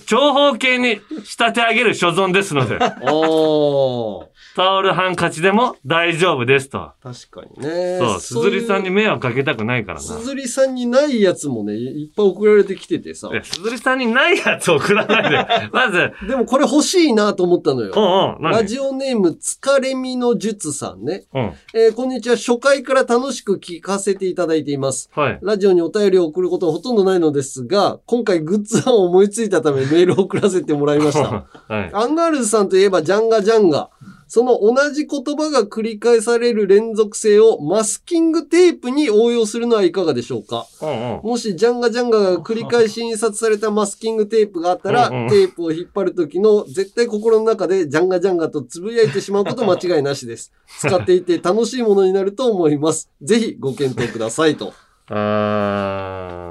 S1: 長方形に仕立て上げる所存ですので、[laughs]
S2: おー。
S1: タオルハンカチでも大丈夫ですと。
S2: 確かにね。
S1: そう、すずりさんに迷惑かけたくないからな。
S2: すずりさんにないやつもね、いっぱい送られてきててさ。
S1: えすずりさんにないやつ送らないで。[laughs] まず、
S2: でもこれ欲しいなと思ったのよ。
S1: うんうん、何？
S2: ラジオネーム、疲れみの術さんね。
S1: うん。
S2: えーこんにちは。初回から楽しく聞かせていただいています。
S1: はい。
S2: ラジオにお便りを送ることはほとんどないのですが、今回グッズ案を思いついたためメールを送らせてもらいました。[laughs]
S1: はい。
S2: アンガールズさんといえばジャンガジャンガ。その同じ言葉が繰り返される連続性をマスキングテープに応用するのはいかがでしょうか？
S1: うんうん。
S2: もしジャンガジャンガが繰り返し印刷されたマスキングテープがあったら、
S1: うんうん
S2: テープを引っ張る時の絶対心の中でジャンガジャンガとつぶやいてしまうこと間違いなしです。使っていて楽しいものになると思います。ぜひご検討くださいと。[laughs]
S1: あ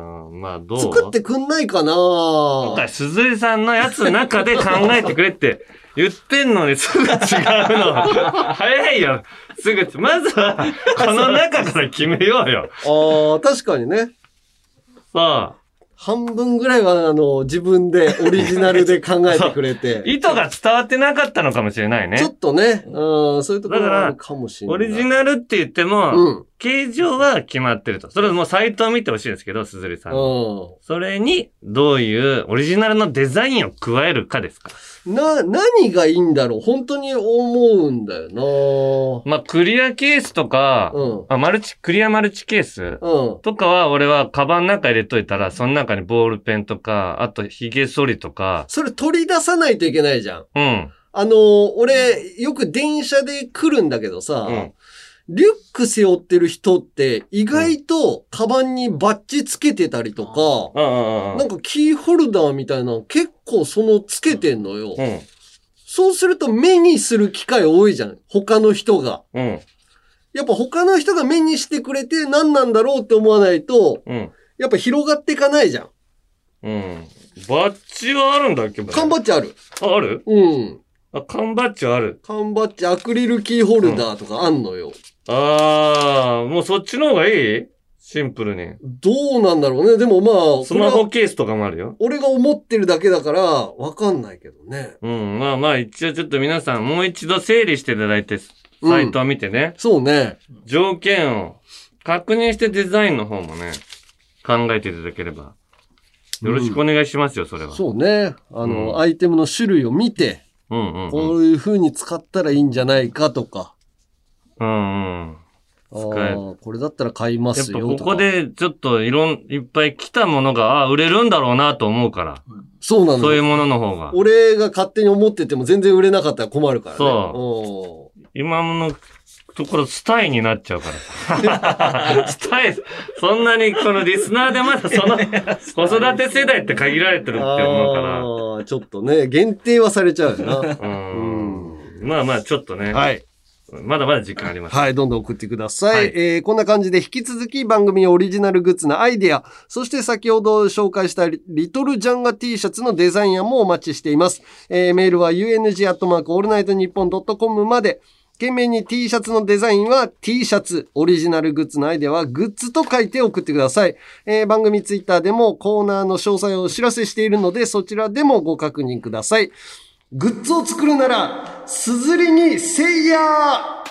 S1: ー、まあどう？
S2: 作ってくんないかな
S1: 今回、鈴井さんのやつの中で考えてくれって言ってんのにすぐ違うの。[laughs] 早いよ。すぐ、まずは、この中から決めようよ。
S2: ああ、確かにね。
S1: さあ、
S2: 半分ぐらいは、あの、自分でオリジナルで考えてくれて。[laughs]
S1: 意図が伝わってなかったのかもしれないね
S2: ちょっ。とね、うん、そういうところがあるかもしれない。
S1: オリジナルって言っても、
S2: うん。
S1: 形状は決まってると。それもうサイトを見てほしいですけど、鈴井さん。
S2: う
S1: それに、どういうオリジナルのデザインを加えるかですか。
S2: ん。な、何がいいんだろう本当に思うんだよ
S1: まあ、クリアケースとか、
S2: なうん。
S1: あ、マルチ、クリアマルチケース
S2: うん。
S1: とかは、俺はカバンの中入れといたら、その中にボールペンとか、あと髭剃りとか、
S2: それ取り出さないといけないじゃん。
S1: うん。
S2: あの、俺、よく電車で来るんだけどさ、
S1: うん
S2: リュック背負ってる人って意外とカバンにバッジつけてたりとか、なんかキーホルダーみたいなの結構そのつけてんのよ。
S1: うん。
S2: そうすると目にする機会多いじゃん。他の人が。
S1: うん。
S2: やっぱ他の人が目にしてくれて何なんだろうって思わないと、
S1: うん。
S2: やっぱ広がっていかないじゃん。
S1: うん。バッジはあるんだっけ
S2: 缶バッジある。
S1: あある？
S2: うん。
S1: あ、缶バッジはある。
S2: 缶バッジ、アクリルキーホルダーとかあんのよ。
S1: あー、もうそっちの方がいい？シンプルに。
S2: どうなんだろうね。でもまあ、
S1: スマホケースとかもあるよ。
S2: 俺が思ってるだけだから、わかんないけどね。
S1: うん。まあまあ、一応ちょっと皆さんもう一度整理していただいて、サイトを見てね、
S2: そうね。
S1: 条件を確認してデザインの方もね、考えていただければ。よろしくお願いしますよ、それは。
S2: そうね。あの、
S1: うん
S2: アイテムの種類を見て、
S1: うんうんうん。
S2: こういう風に使ったらいいんじゃないかとか。
S1: うんうん。
S2: あ
S1: 使え
S2: ーこれだったら買いま
S1: やっぱ
S2: すよとか。
S1: ここでちょっといろん、いっぱい来たものが、あ売れるんだろうなと思うから。
S2: そうなの
S1: そういうものの方が。
S2: 俺が勝手に思ってても全然売れなかったら困るからね。
S1: そ今のところスタイになっちゃうからさ。[laughs] スタイ、そんなにこのリスナーでまだその [laughs] 子育て世代って限られてるって
S2: うん。
S1: 思うから。
S2: ああ、ちょっとね、限定はされちゃうよな。
S1: うん。まあまあちょっとね。
S2: はい。
S1: まだまだ時間あります。
S2: はい、どんどん送ってください。
S1: はい
S2: えーこんな感じで引き続き番組オリジナルグッズのアイデア、そして先ほど紹介したリリトルジャンガ T シャツのデザイン案もお待ちしています。えーメールはークオールナイトニッポンドットコムまで、懸命に T シャツのデザインは T シャツ、オリジナルグッズのアイデアはグッズと書いて送ってください。えー番組ツイッターでもコーナーの詳細をお知らせしているので、そちらでもご確認ください。グッズを作るなら、すずりにせいや。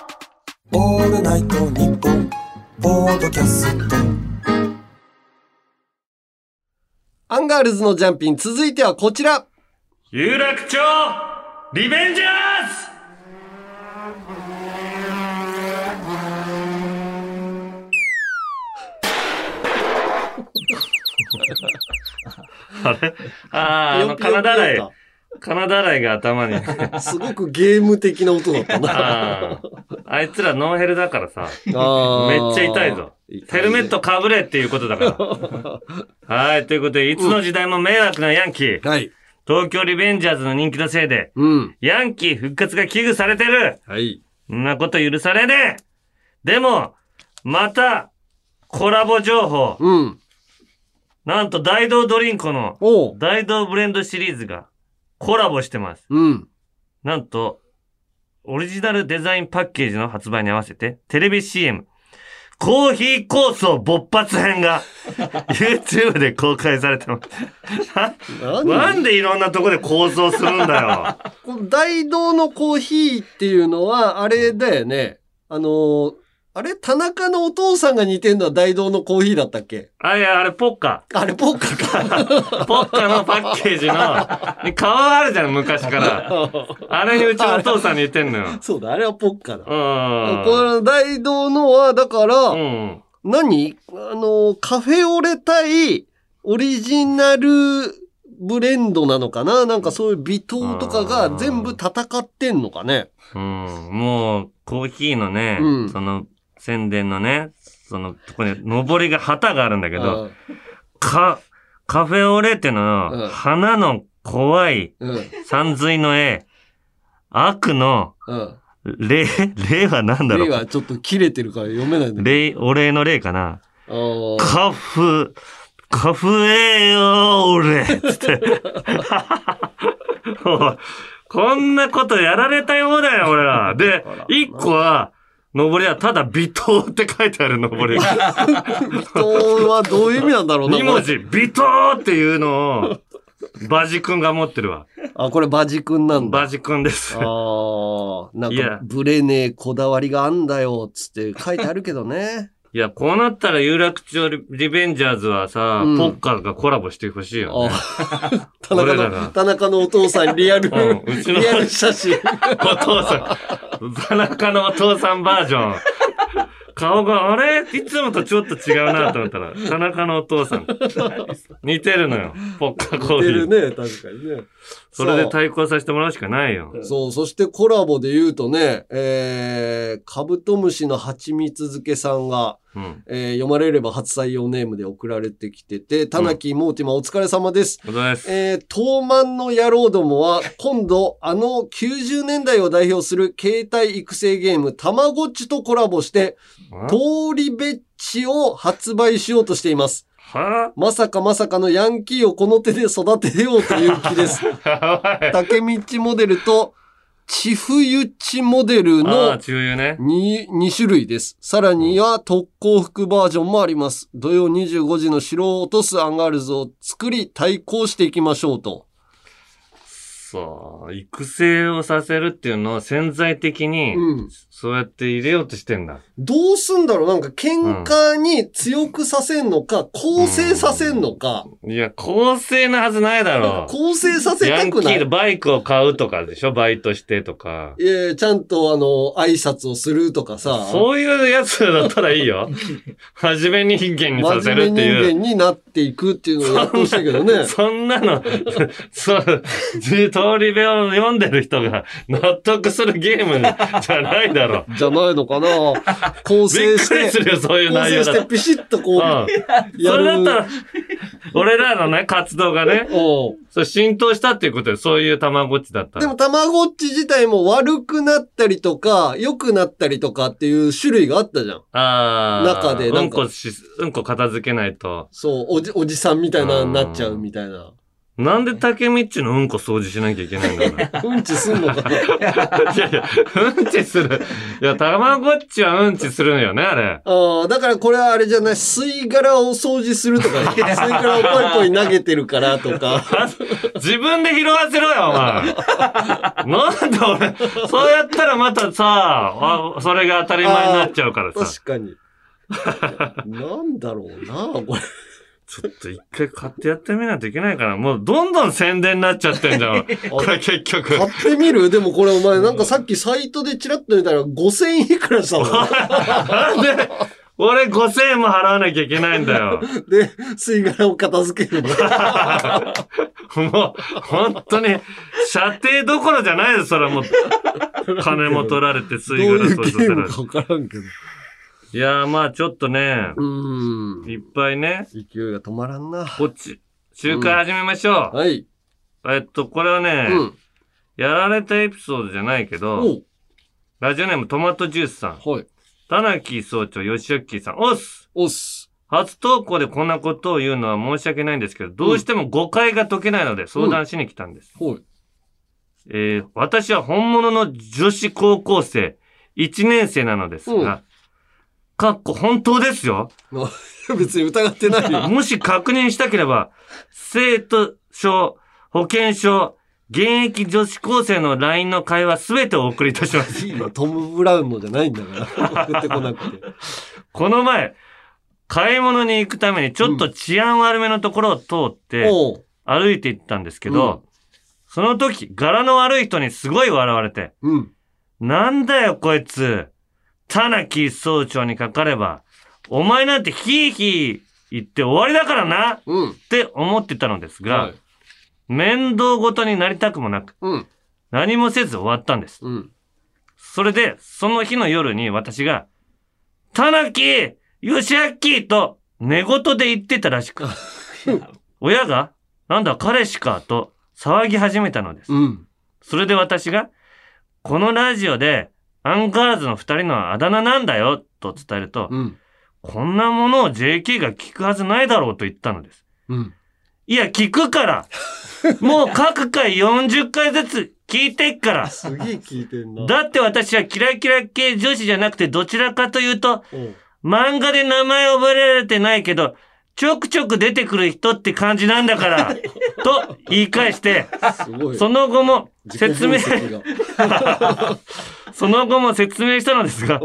S5: オールナイトニッポンポードキャスト。
S2: アンガールズのジャンピン、続いてはこちら。
S1: 有楽町リベンジャーズ！[laughs] あれ？ああ、あの、カナダライ、カナダライが頭に。[laughs]
S2: すごくゲーム的な音だったな。
S1: あいつらノーヘルだからさ、めっちゃ痛いぞ。ヘルメットかぶれっていうことだから。[laughs] はい、ということで、いつの時代も迷惑なヤンキー。
S2: はい。
S1: 東京リベンジャーズの人気のせいで、
S2: うん。
S1: ヤンキー復活が危惧されてる
S2: はい。
S1: そんなこと許されねえでも、また、コラボ情報。
S2: うん。
S1: なんと、大道ドリンクの。大道ブレンドシリーズが、コラボしてます。
S2: うん。
S1: なんと、オリジナルデザインパッケージの発売に合わせて、テレビ CM、コーヒー構想勃発編が、[laughs] YouTube で公開されてます。
S2: 何
S1: なんでいろんなとこで構想するんだよ。
S2: 大道のコーヒーっていうのは、あれだよね。あのーあれ？田中のお父さんが似てんのは大道のコーヒーだったっけ？
S1: あ、いや、あれ、ポッカ。
S2: あれ、ポッカか。[laughs]
S1: ポッカのパッケージの、顔あるじゃん、昔から。[laughs] あれにうちのお父さんに似てんのよ。
S2: そうだ、あれはポッカだ。
S1: うん。
S2: この大道のは、だから、
S1: うん。
S2: 何？あの、カフェオレ対オリジナルブレンドなのかな？なんかそういう微糖とかが全部戦ってんのかね？
S1: うん。もう、コーヒーのね、
S2: うん
S1: その、宣伝のね、その、とこに、上りが旗があるんだけど、か、カフェオレっていうの
S2: うん
S1: の、花の怖い。山水の絵、悪の、
S2: うん。
S1: 霊、霊は何だろう？
S2: 例はちょっと切れてるから読めないんだけ
S1: 霊、お礼の霊かな？カフ、カフエオレつって。[laughs] こんなことやられたようだよ、俺ら。で、一個は、上りはただ微糖って書いてある上り。
S2: 人はどういう意味なんだろうな。
S1: 二文字、微糖っていうのを、バジ君が持ってるわ。
S2: あ、これバジ君なんだ。
S1: バジ君です。
S2: ああ、なんか、ブレねえこだわりがあんだよ、つって書いてあるけどね。
S1: いや、こうなったら有楽町リリベンジャーズはさ、
S2: うん
S1: ポッカがコラボしてほしいよ、ね。
S2: あ [laughs] 田中の、
S1: 俺らが
S2: 田中のお父さん、リアル、
S1: うんうちの
S2: リアル写真。[laughs]
S1: お父さん。田中のお父さんバージョン。顔が、あれ？いつもとちょっと違うなと思ったら、[laughs] 田中のお父さん。似てるのよ。ポッカコーヒー。
S2: 似てるね、確かにね。
S1: それで対抗させてもらうしかないよ。
S2: そう、そしてコラボで言うとね、えー、カブトムシの蜂蜜漬けさんが、
S1: うん。
S2: えー読まれれば初採用ネームで送られてきてて、タナキ、モーティマお疲れ様です。
S1: お疲れ様です。
S2: えー、東満の野郎どもは、今度、あの90年代を代表する携帯育成ゲーム、たまごっちとコラボして、通りべっちを発売しようとしています。
S1: は
S2: まさかまさかのヤンキーをこの手で育てようという気です。[laughs] 竹道モデルと、チフユチモデル
S1: あ
S2: の
S1: あ、中油ね。
S2: 2, 2種類です。さらには特攻服バージョンもあります。土曜25時の城を落とすアンガールズを作り対抗していきましょうと。
S1: そう。育成をさせるっていうのを潜在的に、
S2: うん。
S1: そうやって入れようとしてんだ。
S2: どうすんだろう？なんか喧嘩に強くさせんのか、構成させんのか、
S1: いや、公正なはずないだろう。
S2: 構成させ
S1: ヤ
S2: たくない
S1: ンキーでバイクを買うとかでしょ？バイトしてとか。
S2: いやちゃんとあの、挨拶をするとかさ、
S1: そういうやつだったらいいよ。真面目人間にさせる
S2: 真面目
S1: っていう。
S2: 人間になっていくっていうのをやってほしいけどね。
S1: そんなの、そう、東調理部を読んでる人が納得するゲームじゃないだろ。
S2: じゃないのかな構
S1: びっ
S2: 成して、
S1: くりするよ、そういう
S2: 構成
S1: 内容だと。
S2: してピシッとこう、
S1: うん。
S2: や
S1: それだ
S2: る。
S1: ったら、俺らのね、活動がね、[laughs] それ浸透したっていうことで、そういうたまごっちだったら。
S2: でも、たまごっち自体も悪くなったりとか、良くなったりとかっていう種類があったじゃん。
S1: ああ。
S2: 中でなんか
S1: うんこし、うんこ片付けないと。
S2: そう、おじ、おじさんみたいなになっちゃうみたいな。
S1: なんで竹道のうんこ掃除しなきゃいけないんだろう。[laughs]
S2: うんちすんのかな？[laughs]
S1: いやいや、うんちする。いや、たまごっちはうんちするんよね、あれ。
S2: ああ、だからこれはあれじゃない、吸い殻を掃除するとか、吸い殻をポイポイ投げてるからとか。[laughs]
S1: 自分で拾わせろよ、お前。なんで俺、そうやったらまたさ、あそれが当たり前になっちゃうからさ。
S2: 確かに。なんだろうな、これ。
S1: ちょっと一回買ってやってみないといけないから、もうどんどん宣伝になっちゃってんじゃん。[laughs] これ結局。
S2: 買ってみる？でもこれお前なんかさっきサイトでチラッと見たら5000円いくらしたの？
S1: な [laughs] んで、俺5000円も払わなきゃいけないんだよ。[laughs]
S2: で、吸い殻を片付けるの。
S1: もう、本当に、射程どころじゃないです、それはもう。金も取られて、吸い殻
S2: どういう
S1: 掃除させられて
S2: ゲームか。わからんけど。
S1: いやー、まあちょっとね、
S2: うーん。
S1: いっぱいね、
S2: 勢いが止まらんな。
S1: こっち、集会始めましょう。
S2: はい。
S1: えっと、これはね、
S2: うん。
S1: やられたエピソードじゃないけど、ラジオネームトマトジュースさん、
S2: はい。
S1: 田中総長、吉明さん、おっす
S2: おっす。
S1: 初投稿でこんなことを言うのは申し訳ないんですけど、どうしても誤解が解けないので相談しに来たんです。
S2: はい。
S1: えー私は本物の女子高校生、1年生なのですが、かっこ本当ですよ。
S2: あ別に疑ってないよ。[laughs]
S1: もし確認したければ、生徒証、保険証、現役女子高生の LINE の会話すべてお送りいたします。
S2: いいのトム・ブラウンのじゃないんだから。[laughs] 送ってこなくて。
S1: この前、買い物に行くためにちょっと治安悪めのところを通って。歩いて行ったんですけど、その時、柄の悪い人にすごい笑われて、
S2: うん。
S1: なんだよこいつ、田中総長にかかれば、お前なんてヒーヒー言って終わりだからなっ
S2: うん。
S1: て思ってたのですが、
S2: はい。
S1: 面倒ごとになりたくもなく、
S2: うん。
S1: 何もせず終わったんです。
S2: うん。
S1: それで、その日の夜に私が、田中義明と寝言で言ってたらしく、[laughs] 親が、なんだ彼氏かと騒ぎ始めたのです。
S2: うん。
S1: それで私が、このラジオで、アンガールズの二人のあだ名なんだよ、と伝えると、
S2: うん。
S1: こんなものを JK が聞くはずないだろうと言ったのです。
S2: うん。
S1: いや、聞くから [laughs] もう各回40回ずつ聞いてっから
S2: すげえ聞いてんな。
S1: だって私はキラキラ系女子じゃなくてどちらかというと、漫画で名前覚えられてないけど、ちょくちょく出てくる人って感じなんだから、[laughs] と言い返して。その後も説明、[laughs] その後も説明したのですが、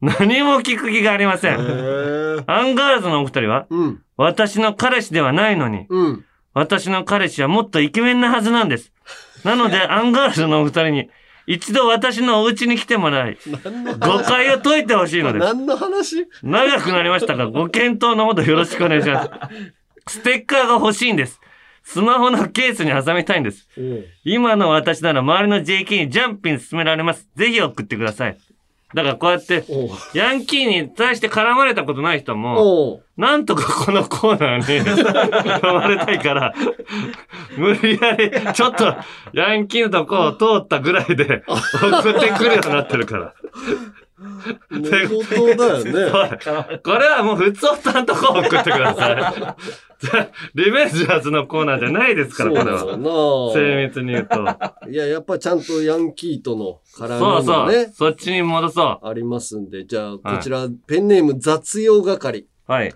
S1: 何も聞く気がありませ
S2: へ
S1: ん。
S2: え。
S1: アンガールズのお二人は、
S2: うん。
S1: 私の彼氏ではないのに、
S2: うん。
S1: 私の彼氏はもっとイケメンなはずなんです。なので、アンガールズのお二人に、一度私のお家に来てもらい、誤解を解いてほしいのです。
S2: 何の話？
S1: 長くなりましたが、ご検討のほどよろしくお願いします。ステッカーが欲しいんです。スマホのケースに挟みたいんです。今の私なら周りの JK にジャンピン進められます。ぜひ送ってください。だからこうやって、ヤンキーに対して絡まれたことない人も、なんとかこのコーナーに [laughs] 絡まれたいから、無理やり、ちょっと、ヤンキーのとこを通ったぐらいで [laughs] 送ってくるようになってるから。[laughs]
S2: 寝言だよね。
S1: はいこれはもう普通たんとこ送ってください。[laughs] リベンジャーズのコーナーじゃないですから、これは。
S2: な
S1: 精密に言うと。
S2: いや、やっぱちゃんとヤンキーとの絡
S1: そう
S2: みも
S1: そう。
S2: ね、
S1: そっちに戻そ
S2: ありますんで、じゃあ、
S1: はい
S2: こちら、ペンネーム雑用係。
S1: う。はい。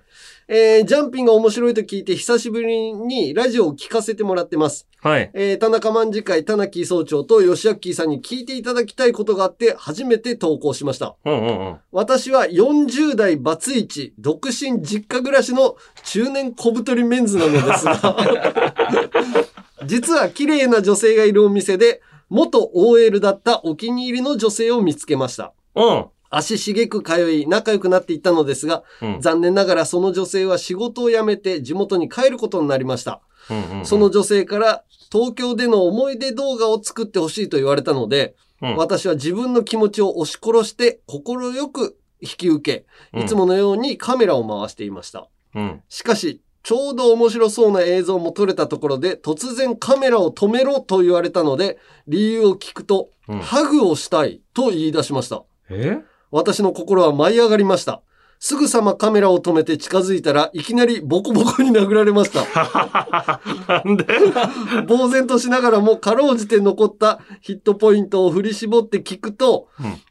S2: えー、ジャンピンが面白いと聞いて、久しぶりにラジオを聞かせてもらってます。
S1: はい。
S2: えー、田中卍会、田中総長と吉明さんに聞いていただきたいことがあって、初めて投稿しました。
S1: うんうんうん。
S2: 私は40代バツイチ、独身実家暮らしの中年小太りメンズなのですが、[laughs] 実は綺麗な女性がいるお店で、元 OL だったお気に入りの女性を見つけました。
S1: うん。
S2: 足しげく通い仲良くなっていったのですが、
S1: うん。
S2: 残念ながらその女性は仕事を辞めて地元に帰ることになりました。
S1: うんうんうん
S2: その女性から東京での思い出動画を作ってほしいと言われたので、
S1: うん
S2: 私は自分の気持ちを押し殺して心よく引き受け、いつものようにカメラを回していました。
S1: うん。
S2: しかし、ちょうど面白そうな映像も撮れたところで、突然カメラを止めろと言われたので、理由を聞くと、
S1: うん
S2: ハグをしたいと言い出しました。
S1: え？
S2: 私の心は舞い上がりました。すぐさまカメラを止めて近づいたらいきなりボコボコに殴られました。[laughs]
S1: なんで？
S2: 呆然としながらもかろうじて残ったヒットポイントを振り絞って聞くと、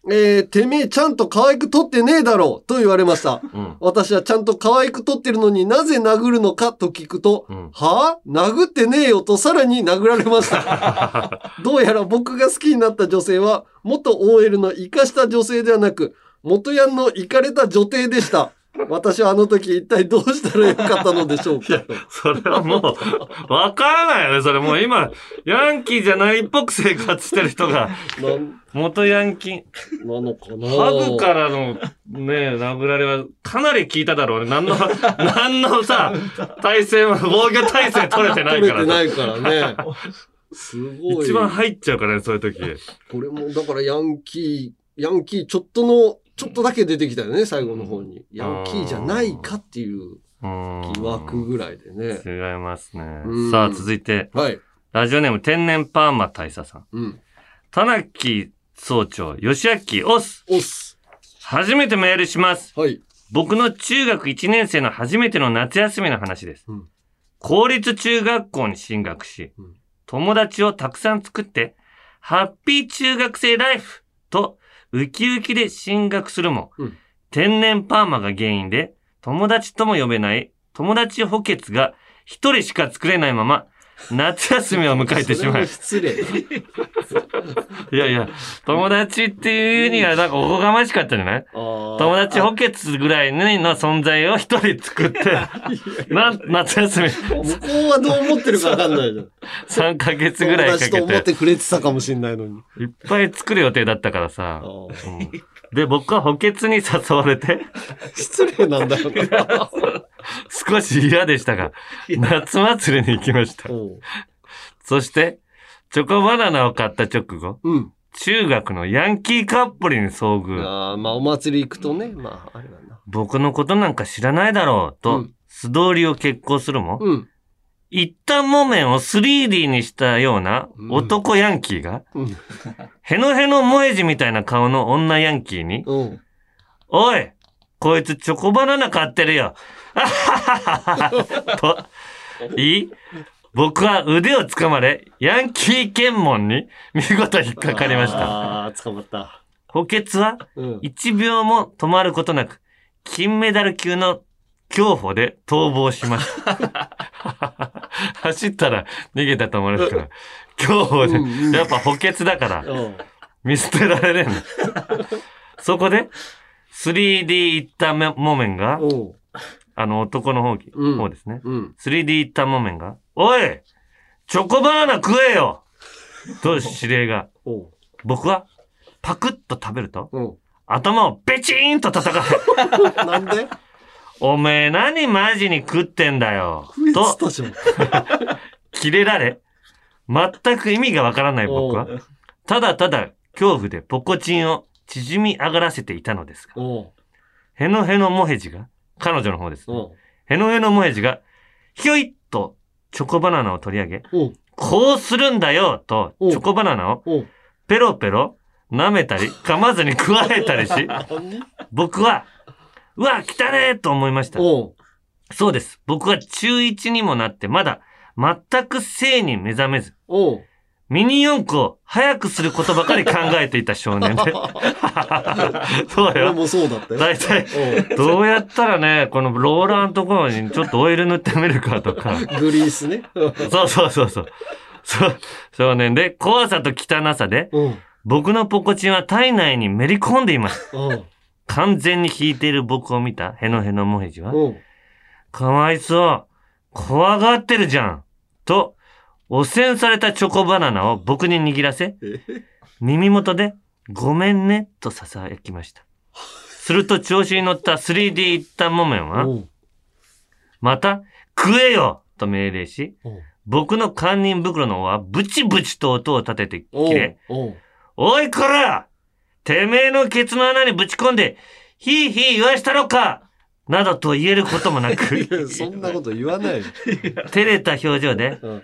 S2: えーてめえちゃんと可愛く撮ってねえだろうと言われました。
S1: うん。
S2: 私はちゃんと可愛く撮ってるのになぜ殴るのかと聞くと、
S1: うん
S2: はぁ殴ってねえよとさらに殴られました。[laughs] どうやら僕が好きになった女性は、元 OL の生かした女性ではなく、元ヤンのイかれた女帝でした。私はあの時一体どうしたらよかったのでしょうか。
S1: それはもう、わからないよね。それもう今、ヤンキーじゃないっぽく生活してる人が、元ヤンキー、
S2: なのかな
S1: ハグからのね、殴られはかなり効いただろうね。何の、何のさ、体勢も、防御体勢取れてない
S2: 取れて
S1: から
S2: ないからね。すごい。
S1: 一番入っちゃうからね、そういう時。
S2: これも、だからヤンキー、ヤンキーちょっとの、ちょっとだけ出てきたよね、最後の方に。ヤンキーじゃないかっていう
S1: うん
S2: 疑惑ぐらいでね。
S1: 違いますね
S2: うん。
S1: さあ、続いて、
S2: はい。
S1: ラジオネーム天然パーマ大佐さん。
S2: うん。
S1: 田中総長、吉明オス。
S2: おっす。
S1: 初めてメールします。
S2: はい。
S1: 僕の中学1年生の初めての夏休みの話です。
S2: うん
S1: 公立中学校に進学し、
S2: うん
S1: 友達をたくさん作って、ハッピー中学生ライフとウキウキで進学するも、
S2: うん。
S1: 天然パーマが原因で、友達とも呼べない友達補欠が一人しか作れないまま、夏休みを迎えてしまい
S2: 失礼。
S1: いやいや、友達っていうにはなんかおこがましかったんじゃない？友
S2: 友
S1: 達補欠ぐらいの存在を一人作って、な夏休み
S2: 向こうはどう思ってるかわかんないじゃん。[laughs]
S1: 3ヶ月ぐらいか
S2: 友達と思
S1: け、
S2: っててくれてたかもしんないのに。
S1: いっぱい作る予定だったからさ。うんで、僕は補欠に誘われて、[laughs]
S2: 失礼なんだよな。[laughs]
S1: 少し嫌でしたが、夏祭りに行きました。
S2: うん
S1: そして、チョコバナナを買った直後、
S2: うん。
S1: 中学のヤンキーカップルに遭遇。
S2: ああ、まあお祭り行くとね、まあ、あれだな。
S1: 僕のことなんか知らないだろう、と
S2: うん、
S1: 素通りを決行するも、
S2: うん。
S1: 一旦木綿を 3D にしたような男ヤンキーが、
S2: うん。
S1: ヘノヘノ萌え字みたいな顔の女ヤンキーに、
S2: うん。
S1: おいこいつチョコバナナ買ってるよ [laughs] と、いい？僕は腕を掴まれ、ヤンキー検問に見事引っかかりました。
S2: ああ、捕まった。
S1: 補欠は
S2: うん。
S1: 1秒も止まることなく、金メダル級の競歩で逃亡しました。[laughs] 走ったら逃げたと思いますから。競歩でやっぱ補欠だから、
S2: うん。
S1: 見捨てられねえんだ。そこで、3D 一旦木綿が、
S2: うん。
S1: あの男の方,、
S2: うん
S1: 方ですね。
S2: うん。
S1: 3D 一旦木綿が、おいチョコバナナ食えよと指令が。僕は、パクッと食べると、
S2: うん。
S1: 頭をベチーンと叩かれ、[laughs]
S2: なんで？
S1: おめえ何マジに食ってんだよと、
S2: たじゃん。[laughs]
S1: キレられ、全く意味がわからない僕は
S2: お、
S1: ただただ恐怖でポコチンを縮み上がらせていたのですが、
S2: おう。
S1: ヘノヘノモヘジが、彼女の方です、ね。
S2: おう。
S1: ヘノヘノモヘジが、ひょいっとチョコバナナを取り上げ。こうするんだよと、
S2: お
S1: チョコバナナを。ペロペロ舐めたり、噛まずに加えたりし、[laughs] 僕は、うわ、汚ねえと思いました。そうです。僕は中1にもなってまだ全く性に目覚めず。ミニ四駆を早くすることばかり考えていた少年で。[laughs] そうよ。
S2: 俺もそうだったよ。
S1: 大体、
S2: お
S1: どうやったらね、このローラーのところにちょっとオイル塗ってみるかとか。
S2: うグリースね。
S1: そうそうそうそう。そう、少年で、怖さと汚さで、
S2: うん。
S1: 僕のポコチンは体内にめり込んでいます。
S2: うん。
S1: 完全に引いている僕を見たヘノヘノモヘジは、
S2: うん。
S1: かわいそう。怖がってるじゃん。と、汚染されたチョコバナナを僕に握らせ、耳元で、ごめんね、と囁きました。すると調子に乗った 3D 一旦木綿は、
S2: うん。
S1: また、食えよと命令し、僕の堪忍袋の緒はブチブチと音を立てて切れ、
S2: お
S1: いこらてめえのケツの穴にぶち込んで、ひいひい言わしたろかなどと言えることもな
S2: い
S1: く、
S2: やそんなこと言わないよ。
S1: 照れた表情で、
S2: うん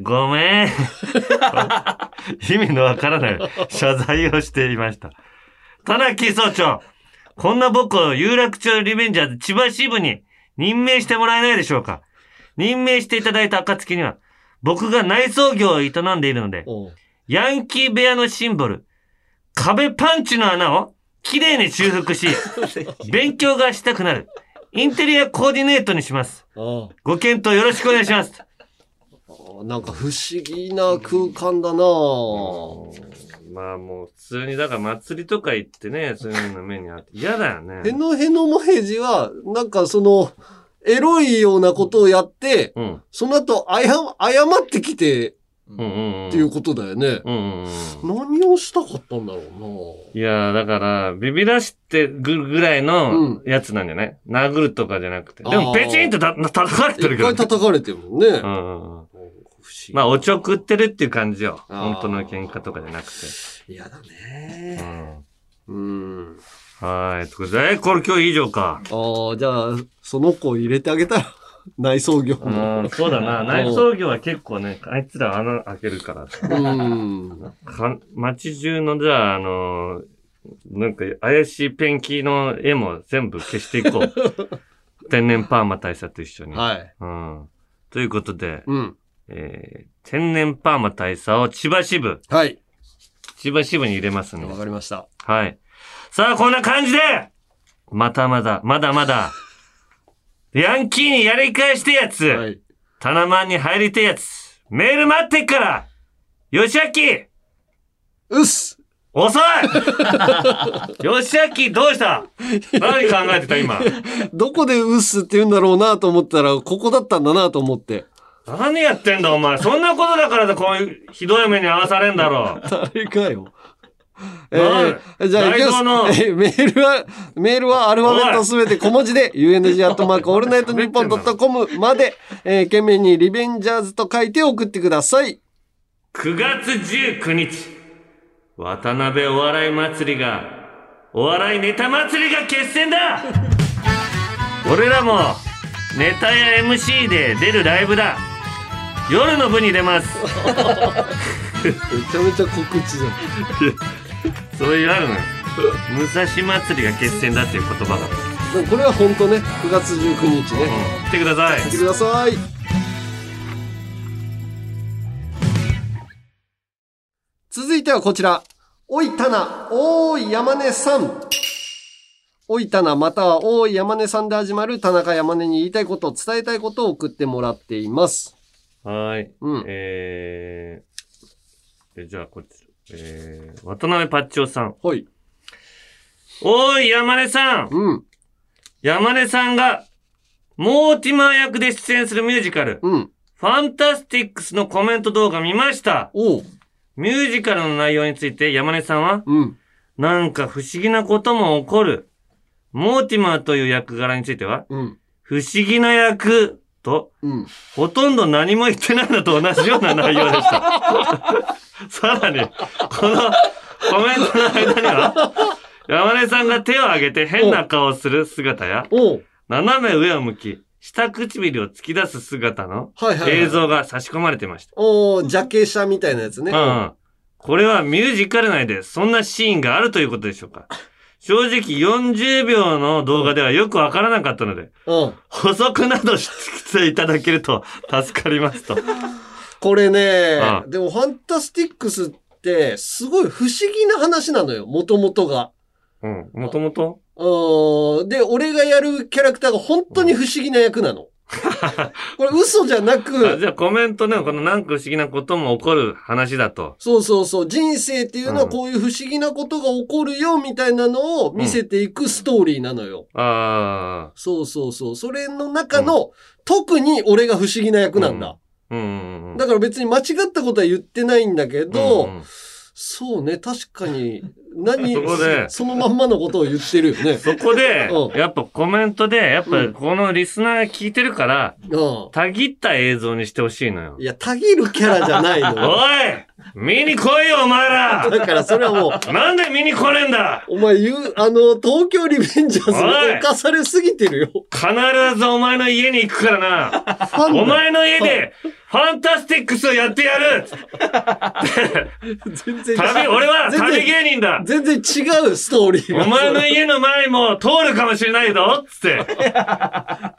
S1: ごめん。[laughs] 意味のわからない謝罪をしていました。田中総長、こんな僕を有楽町リベンジャーズ千葉支部に任命してもらえないでしょうか？任命していただいた暁には、僕が内装業を営んでいるので、ヤンキー部屋のシンボル、壁パンチの穴をきれいに修復し、[laughs] 勉強がしたくなる、インテリアコーディネートにします。
S2: あ
S1: ご検討よろしくお願いします。
S2: あなんか不思議な空間だな
S1: まあもう普通に、だから祭りとか行ってね、そういうの目にあって嫌だよね。
S2: へのへのもへじは、なんかその、エロいようなことをやって、
S1: うん。
S2: その後、あや、謝ってきて
S1: うんうんうん。
S2: っていうことだよね。
S1: うんうんうん。
S2: 何をしたかったんだろう
S1: いやーだから、ビビらしてぐぐらいの
S2: う
S1: やつなんじゃない、殴るとかじゃなくて。でも、ペチンとた叩かれて
S2: な。
S1: るけど、
S2: 一回叩かれてるもんね。
S1: うんうんうん。まあ、おちょくってるっていう感じよ。本当の喧嘩とかじゃなくて。
S2: 嫌だ
S1: う
S2: ね。
S1: ん。
S2: うん。
S1: はーい。ということで、えこれ今日以上か。
S2: ああ、じゃあ、その子を入れてあげたら、[laughs] 内装業
S1: う
S2: の。
S1: ん、そうだな。内装業は結構ね、あいつら穴開けるから。
S2: うん。
S1: か街中の、じゃあ、あのーなんか怪しいペンキの絵も全部消していこう。[laughs] 天然パーマ大佐と一緒に。
S2: はい。
S1: うん。ということで、
S2: うん。
S1: えー、天然パーマ大佐を千葉支部、
S2: はい。
S1: 千葉支部に入れますね
S2: わ。かりました。
S1: はい。さあ、こんな感じで、またまだ、まだまだ、ヤンキーにやり返してやつ、
S2: はい。
S1: タナマンに入りてえやつ、メール待ってっから、よしあき
S2: うっす
S1: 遅いよしあきどうした？何考えてた今？
S2: どこでうっすって言うんだろうなと思ったら、ここだったんだなと思って。
S1: 何やってんだお前。そんなことだからだ、こういうひどい目に遭わされんだろ。[laughs]
S2: 誰かよ。えー、じゃあ、
S1: 大道の
S2: いきますえーメールは、メールはアルファベットすべて小文字で、UNG アットマークオールナイトニッポンドットコムまで、えー、件名にリベンジャーズと書いて送ってください。
S1: 9月19日、渡辺お笑い祭りが、お笑いネタ祭りが決戦だ [laughs] 俺らも、ネタや MC で出るライブだ夜の部に出ます
S2: めちゃめちゃ告知じゃん。
S1: そういうあるのよ。武蔵祭りが決戦だっていう言葉が。
S2: これは本当ね、9月19日ね。
S1: うん。来てください
S2: 来。てください。続いてはこちら。おいたな、おーい山根さん。おいたな、またはおーい山根さんで始まる田中山根に言いたいこと、伝えたいことを送ってもらっています。
S1: はーい。
S2: うん
S1: えー、でじゃあこっち。えー、渡辺パッチョさん。
S2: ほい。
S1: おーい、山根さん
S2: うん、
S1: 山根さんが、モーティマー役で出演するミュージカル、
S2: うん。
S1: ファンタスティックスのコメント動画見ました。
S2: おう。
S1: ミュージカルの内容について山根さんは、
S2: うん。
S1: なんか不思議なことも起こる。モーティマーという役柄については、
S2: うん。
S1: 不思議な役と、
S2: うん。
S1: ほとんど何も言ってないのと同じような内容でした。[laughs] さらに、このコメントの間には、山根さんが手を挙げて変な顔をする姿や。斜め上を向き、下唇を突き出す姿の
S2: はいはい、はい。
S1: 映。像が差し込まれていました。
S2: おー、ジャケ写みたいなやつね。
S1: うん。これはミュージカル内でそんなシーンがあるということでしょうか正直40秒の動画ではよくわからなかったので、
S2: うん。
S1: 補足などしていただけると助かりますと。
S2: これね
S1: あ、
S2: でもファンタスティックスって、すごい不思議な話なのよ、もともとが。
S1: うん。もともと
S2: うん。で、俺がやるキャラクターが本当に不思議な役なの。[laughs] これ嘘じゃな
S1: あ
S2: く、
S1: じゃあコメントね、このなんか不思議なことも起こる話だと。
S2: そうそうそう、人生っていうのは
S1: うん
S2: こういう不思議なことが起こるよ、みたいなのを見せていくストーリーなのよ。
S1: ああ。
S2: そうそうそう。それの中の、特に俺が不思議な役なんだ。
S1: うんうんうん。
S2: だから別に間違ったことは言ってないんだけど、
S1: うんうん
S2: そうね、確かに、何、
S1: そこで
S2: そのまんまのことを言ってるよね。[laughs]
S1: そこで
S2: う、ん
S1: やっぱコメントで、やっぱこのリスナーが聞いてるから、
S2: うん。
S1: たぎった映像にしてほしいのよ
S2: い。や、たぎるキャラじゃないのよ。[laughs]
S1: おい見に来いよ、お前ら [laughs]
S2: だからそれはもう、
S1: なんで見に来ねえんだ
S2: お前言う、あの、東京リベンジャーズに
S1: おい
S2: 侵されすぎてるよ。
S1: 必ずお前の家に行くからな。
S2: ファンだ
S1: お前の家で、ファンタスティックスをやってやる
S2: 全然
S1: 旅、俺は旅芸人だ
S2: 全然違うストーリーが。
S1: お前の家の前も通るかもしれないぞつって。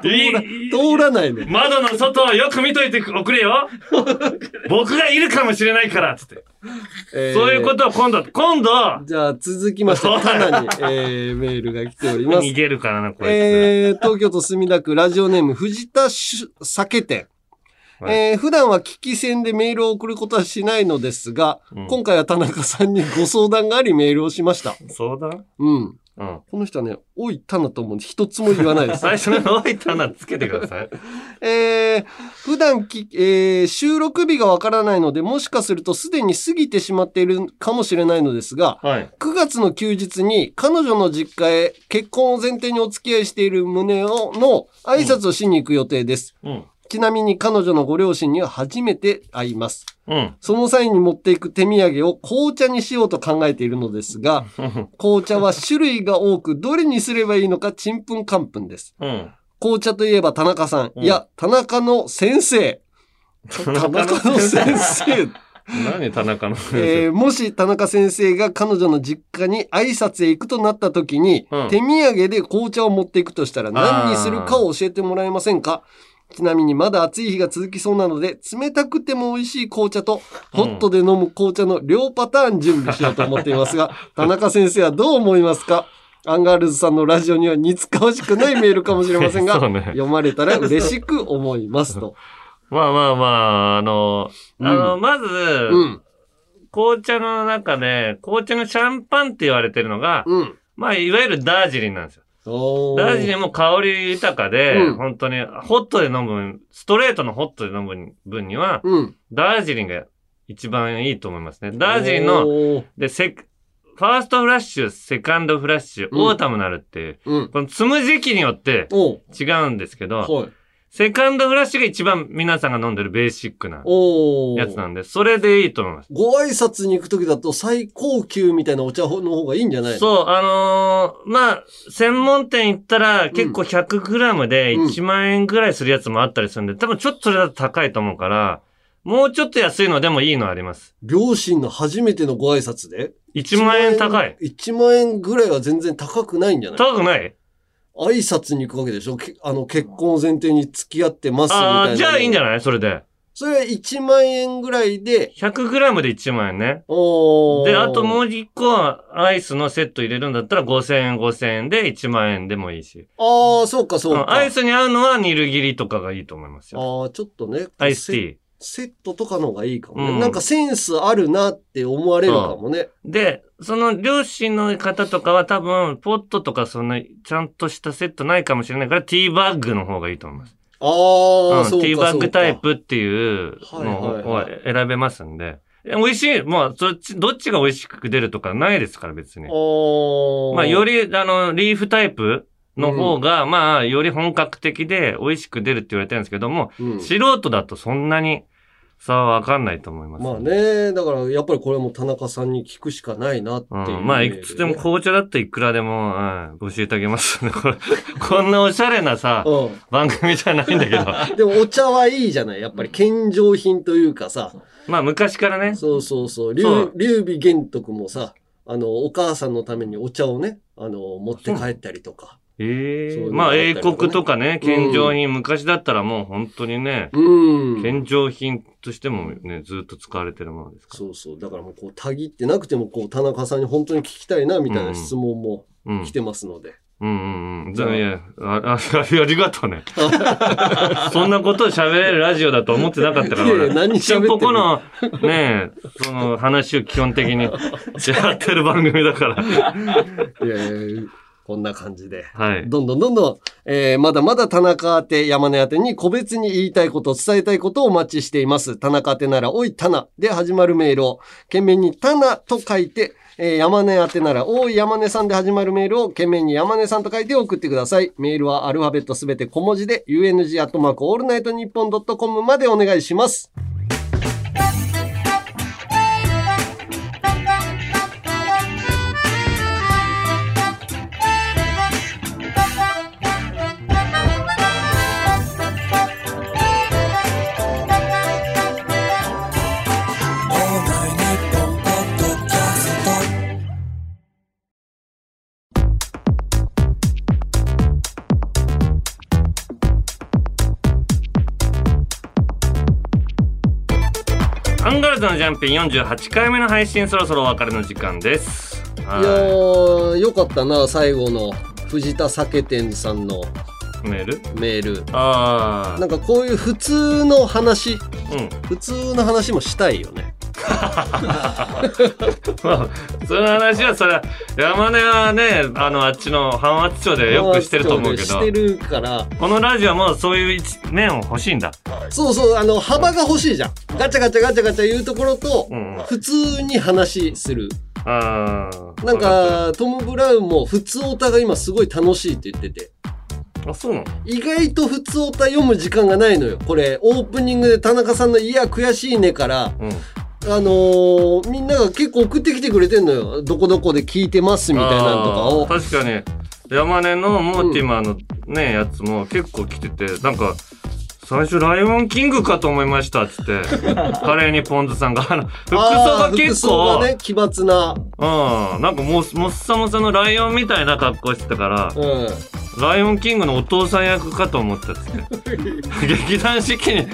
S1: [laughs] いい
S2: 通らないね。
S1: 窓の外をよく見といておくれよ [laughs] 僕がいるかもしれないからつって。
S2: えー
S1: そういうことを今度、今度、
S2: じゃあ続きまして、タナに、えー、メールが来ております
S1: 逃。げるからな、こいつ。
S2: えー、東京都墨田区ラジオネーム藤田し酒店。
S1: はい
S2: えー普段は聞き戦でメールを送ることはしないのですが、
S1: うん
S2: 今回は田中さんにご相談がありメールをしました。
S1: 相談？
S2: うん。
S1: うん。
S2: この人はね、おい、タナと思うんで一つも言わないです。[laughs]
S1: 最初の置いたなつけてください。[laughs]
S2: えー普段き、えー収録日がわからないので、もしかするとすでに過ぎてしまっているかもしれないのですが、
S1: はい。
S2: 9月の休日に彼女の実家へ結婚を前提にお付き合いしている旨をの挨拶をしに行く予定です。
S1: うん。
S2: ちなみに彼女のご両親には初めて会います。
S1: うん。
S2: その際に持っていく手土産を紅茶にしようと考えているのですが、[laughs] 紅茶は種類が多くどれにすればいいのかちんぷんかんぷんです。
S1: うん。
S2: 紅茶といえば田中さん、
S1: うん
S2: いや、田中の先生。田中の先生。
S1: 何田中の先生？
S2: えーもし田中先生が彼女の実家に挨拶へ行くとなった時に、
S1: うん
S2: 手土産で紅茶を持っていくとしたら何にするかを教えてもらえませんか？ちなみにまだ暑い日が続きそうなので、冷たくても美味しい紅茶と、ホットで飲む紅茶の両パターン準備しようと思っていますが、田中先生はどう思いますか？アンガールズさんのラジオには似つかわしくないメールかもしれませんが、[laughs]
S1: ね
S2: 読まれたら嬉しく思いますと。[laughs]
S1: まあまあまあ、あの、あの、まず、
S2: うん。
S1: 紅茶の中で、紅茶のシャンパンって言われてるのが、
S2: うん。
S1: まあ、いわゆるダージリンなんですよ。ダージリンも香り豊かで、
S2: うん
S1: 本当に、ホットで飲む、ストレートのホットで飲む分には、
S2: うん。
S1: ダージリンが一番いいと思いますね。ダージリンの、で、セファーストフラッシュ、セカンドフラッシュ、
S2: うん
S1: オータムナルっていう、
S2: うん。
S1: この摘む時期によって違うんですけど、
S2: はい。
S1: セカンドフラッシュが一番皆さんが飲んでるベーシックな
S2: おー。
S1: やつなんで、それでいいと思います。
S2: ご挨拶に行くときだと最高級みたいなお茶の方がいいんじゃないの？
S1: そう、あのーまあ、専門店行ったら結構 100g で
S2: うん。
S1: 1万円ぐらいするやつもあったりするんで、多分ちょっとそれだと高いと思うから、もうちょっと安いのでもいいのあります。
S2: 両親の初めてのご挨拶で
S1: ？1万円高い。
S2: 1万円ぐらいは全然高くないんじゃない？
S1: 高くない
S2: 挨拶に行くわけでしょ？けあの、結婚を前提に付き合ってますみたいな。
S1: ああ、じゃあいいんじゃ
S2: ない？
S1: それで。
S2: それは1万円ぐらいで、
S1: 100g で1万円ね。
S2: おー
S1: で、あともう一個アイスのセット入れるんだったら5000円5000円で1万円でもいいし。
S2: ああ、そうかそうか。
S1: うんアイスに合うのはニルギリとかがいいと思いますよ。
S2: ああ、ちょっとね。
S1: アイスティー。
S2: セットとかの方がいいかもね。
S1: うん
S2: なんかセンスあるなって思われるかもね。
S1: で、その両親の方とかは多分、ポットとかそんなちゃんとしたセットないかもしれないから、ティーバッグの方がいいと思います。
S2: ああ、
S1: うん
S2: そうか。
S1: ティーバッグタイ。プっていうのを
S2: はい
S1: 選べますんで。美味しい。まあ、そっち、どっちが美味しく出るとかないですから、別に。まあ、より、あの、リーフタイプの方が、まあ、より本格的で美味しく出るって言われてるんですけども、
S2: うん
S1: 素人だとそんなに差はわかんないと思います。
S2: まあね、だからやっぱりこれも田中さんに聞くしかないなって
S1: う
S2: いう、
S1: ん、まあ、いくつでも紅茶だったらいくらでも、うん、教えてあげますね。[laughs] これこんなおしゃれなさ、
S2: う
S1: 番組じゃないんだけど。
S2: ん。[laughs] でもお茶はいいじゃないやっぱり献上品というかさ。
S1: まあ、昔からね。
S2: そうそうそう。
S1: そう
S2: 劉備玄徳もさ、あの、お母さんのためにお茶をね、あの、持って帰ったりとか。
S1: ええ
S2: そういうの
S1: まあ、英国とかね、献上品、昔だったらもう本当にね、
S2: うん。
S1: 献上品としてもね、ずっと使われてるものですから。
S2: そうそう。だからもうこう、たぎってなくても、こう、田中さんに本当に聞きたいな、みたいな質問も
S1: うん
S2: 来。てますので。
S1: うんうんうん。じゃあ、いや、あ、[laughs] りがとうね。[laughs] そんなことを喋れるラジオだと思ってなかったから、
S2: いやいや
S1: 俺。
S2: 何喋ってる
S1: ここの、ねえ、その話を基本的にやってる番組だから。[laughs]
S2: いやいやこんな感じで。
S1: はい。
S2: どんどんどんどん、えーまだまだ田中宛て、山根宛てに個別に言いたいこと、伝えたいことをお待ちしています。田中宛てなら、おい、タナで始まるメールを、件名にタナと書いて、えー山根宛てなら、おい、山根さんで始まるメールを、懸命に山根さんと書いて送ってください。メールはアルファベットすべて小文字で、UNG アットマークオールナイトニッポンドットコムまでお願いします。
S5: ャ
S1: ンピン48回目の配信そろそろお別れの時間です。はい
S2: やー、よかったな、最後の藤田酒店さんの
S1: い。メール？
S2: メール。
S1: あ
S2: なんかこういう普通の話、
S1: あ。うん。
S2: 普通の話もしたいよね。
S1: まあ、その話はそれは、山根はね、あの、あっちの浜松町でよくしてると思うけど
S2: し、てるから、
S1: このラジオはもうそういう一面を欲しいんだ。
S2: そうそう、あの、幅が欲しいじゃん。ガチャガチャガチャガチャ言うところと、
S1: うん。
S2: 普通に話する。
S1: ああ。
S2: なんか、トム・ブラウンも普通オタが今すごい楽しいって言ってて。
S1: あ、そうなの？
S2: 意外と普通オタ読む時間がないのよ。これ、オープニングで田中さんのいや悔しいねから、
S1: うん。
S2: あのーみんなが結構送ってきてくれてんのよ。どこどこで聞いてますみたいなのとかを。
S1: あー確かに山根のモーティマーのね、やつも結構来ててなんか最初ライオンキングかと思いましたっつって [laughs] カレーにポン酢さんがあの服装が結
S2: 服装
S1: 構、
S2: がね、奇抜な。
S1: うんなんかもうもっさもさのライオンみたいな格好してたから
S2: うん。
S1: ライオンキングのお父さん役かと思ったっつって [laughs] 劇団四季に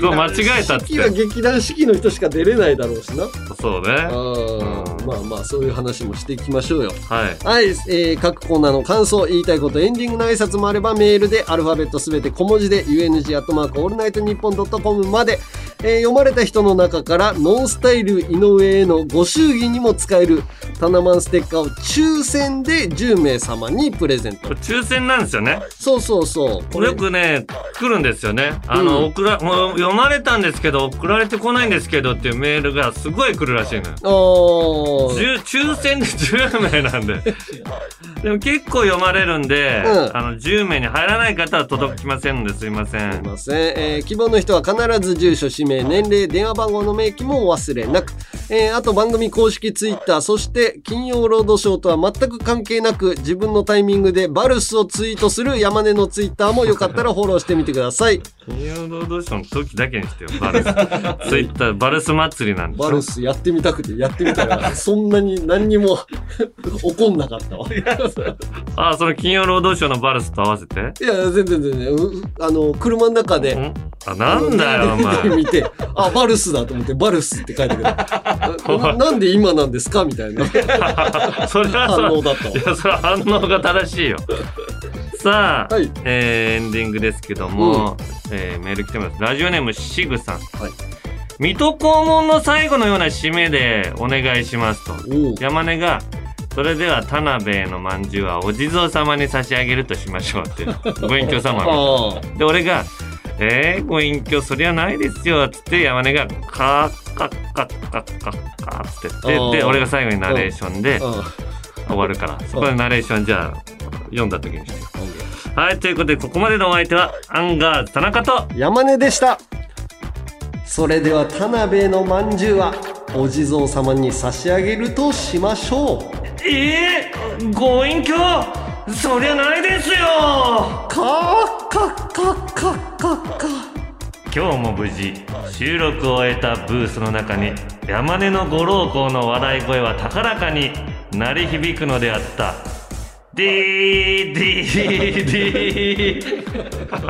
S1: と間違えたっって
S2: 劇団四季の人しか出れないだろうしな。
S1: そうね
S2: うん。まあまあ、そういう話もしていきましょうよ。
S1: はい
S2: はい、えー各コーナーの感想、言いたいこと、エンディングの挨拶もあればメールでアルファベットすべて小文字で UNG アットマークオールナイトニッポンドットコムまで、えー読まれた人の中からノンスタイル井上へのご祝儀にも使えるタナマンステッカーを抽選で10名様にプレゼント。
S1: 抽選なんですよね。
S2: そうそうそう。これ。
S1: よくね来るんですよね。あの、
S2: うん。
S1: 送らもう読まれたんですけど送られてこないんですけどっていうメールがすごい来るらしいのよ。
S2: あー。
S1: 10抽選で10名なんで。[laughs] でも結構読まれるんで、
S2: うん。
S1: あの10名に入らない方は届きませんのですいません。
S2: すいません、えー希望の人は必ず住所氏名年齢電話番号の明記もお忘れなく、えーあと番組公式ツイッターそして金曜ロードショーとは全く関係なく自分のタイミングでバルスをツイートする山根のツイッターもよかったらフォローしてみてください。[laughs]
S1: 金曜ロードショーの時だけにしてよバルス。[laughs] ツイッターバルス祭りなんでしょ？
S2: バルスやってみたくてやってみたら [laughs] そんなに何にも怒んなかったわ。
S1: ああその金曜ロードショーのバルスと合わせて？
S2: いや全然全然。うあの車の中で
S1: ん？あなんだよお前。
S2: 見て、あ、バルスだと思って、バルスって書いてくれた。[laughs] ななんで今なんですかみたいな。[laughs]
S1: それは
S2: 反応
S1: さ
S2: だったわ。
S1: いやそれは反応が正しいよ。さあ、
S2: はい。
S1: えーエンディングですけども、えーメール来てます。ラジオネームシグさん、水戸黄門の最後のような締めでお願いしますと。山根がそれでは田辺のまんじゅうはお地蔵様に差し上げるとしましょうってご隠居様で俺が「えー、ご隠居そりゃないですよ」っつって山根が「カッカッカッカッカッカッ」っつってで俺が最後にナレーションで
S2: あ
S1: 終わるから。そこでナレーションじゃあ読んだ時にして。よはいということでここまでのお相手はアンガー田中と
S2: 山根でしたそれでは田辺のまんじゅうはお地蔵様に差し上げるとしましょう。
S1: えー、ご隠居？そりゃないですよ。
S2: カッカッカッカッカッカ
S1: 今日も無事収録を終えたブースの中に山根の五郎校の笑い声は高らかに鳴り響くのであった。ディーディーディー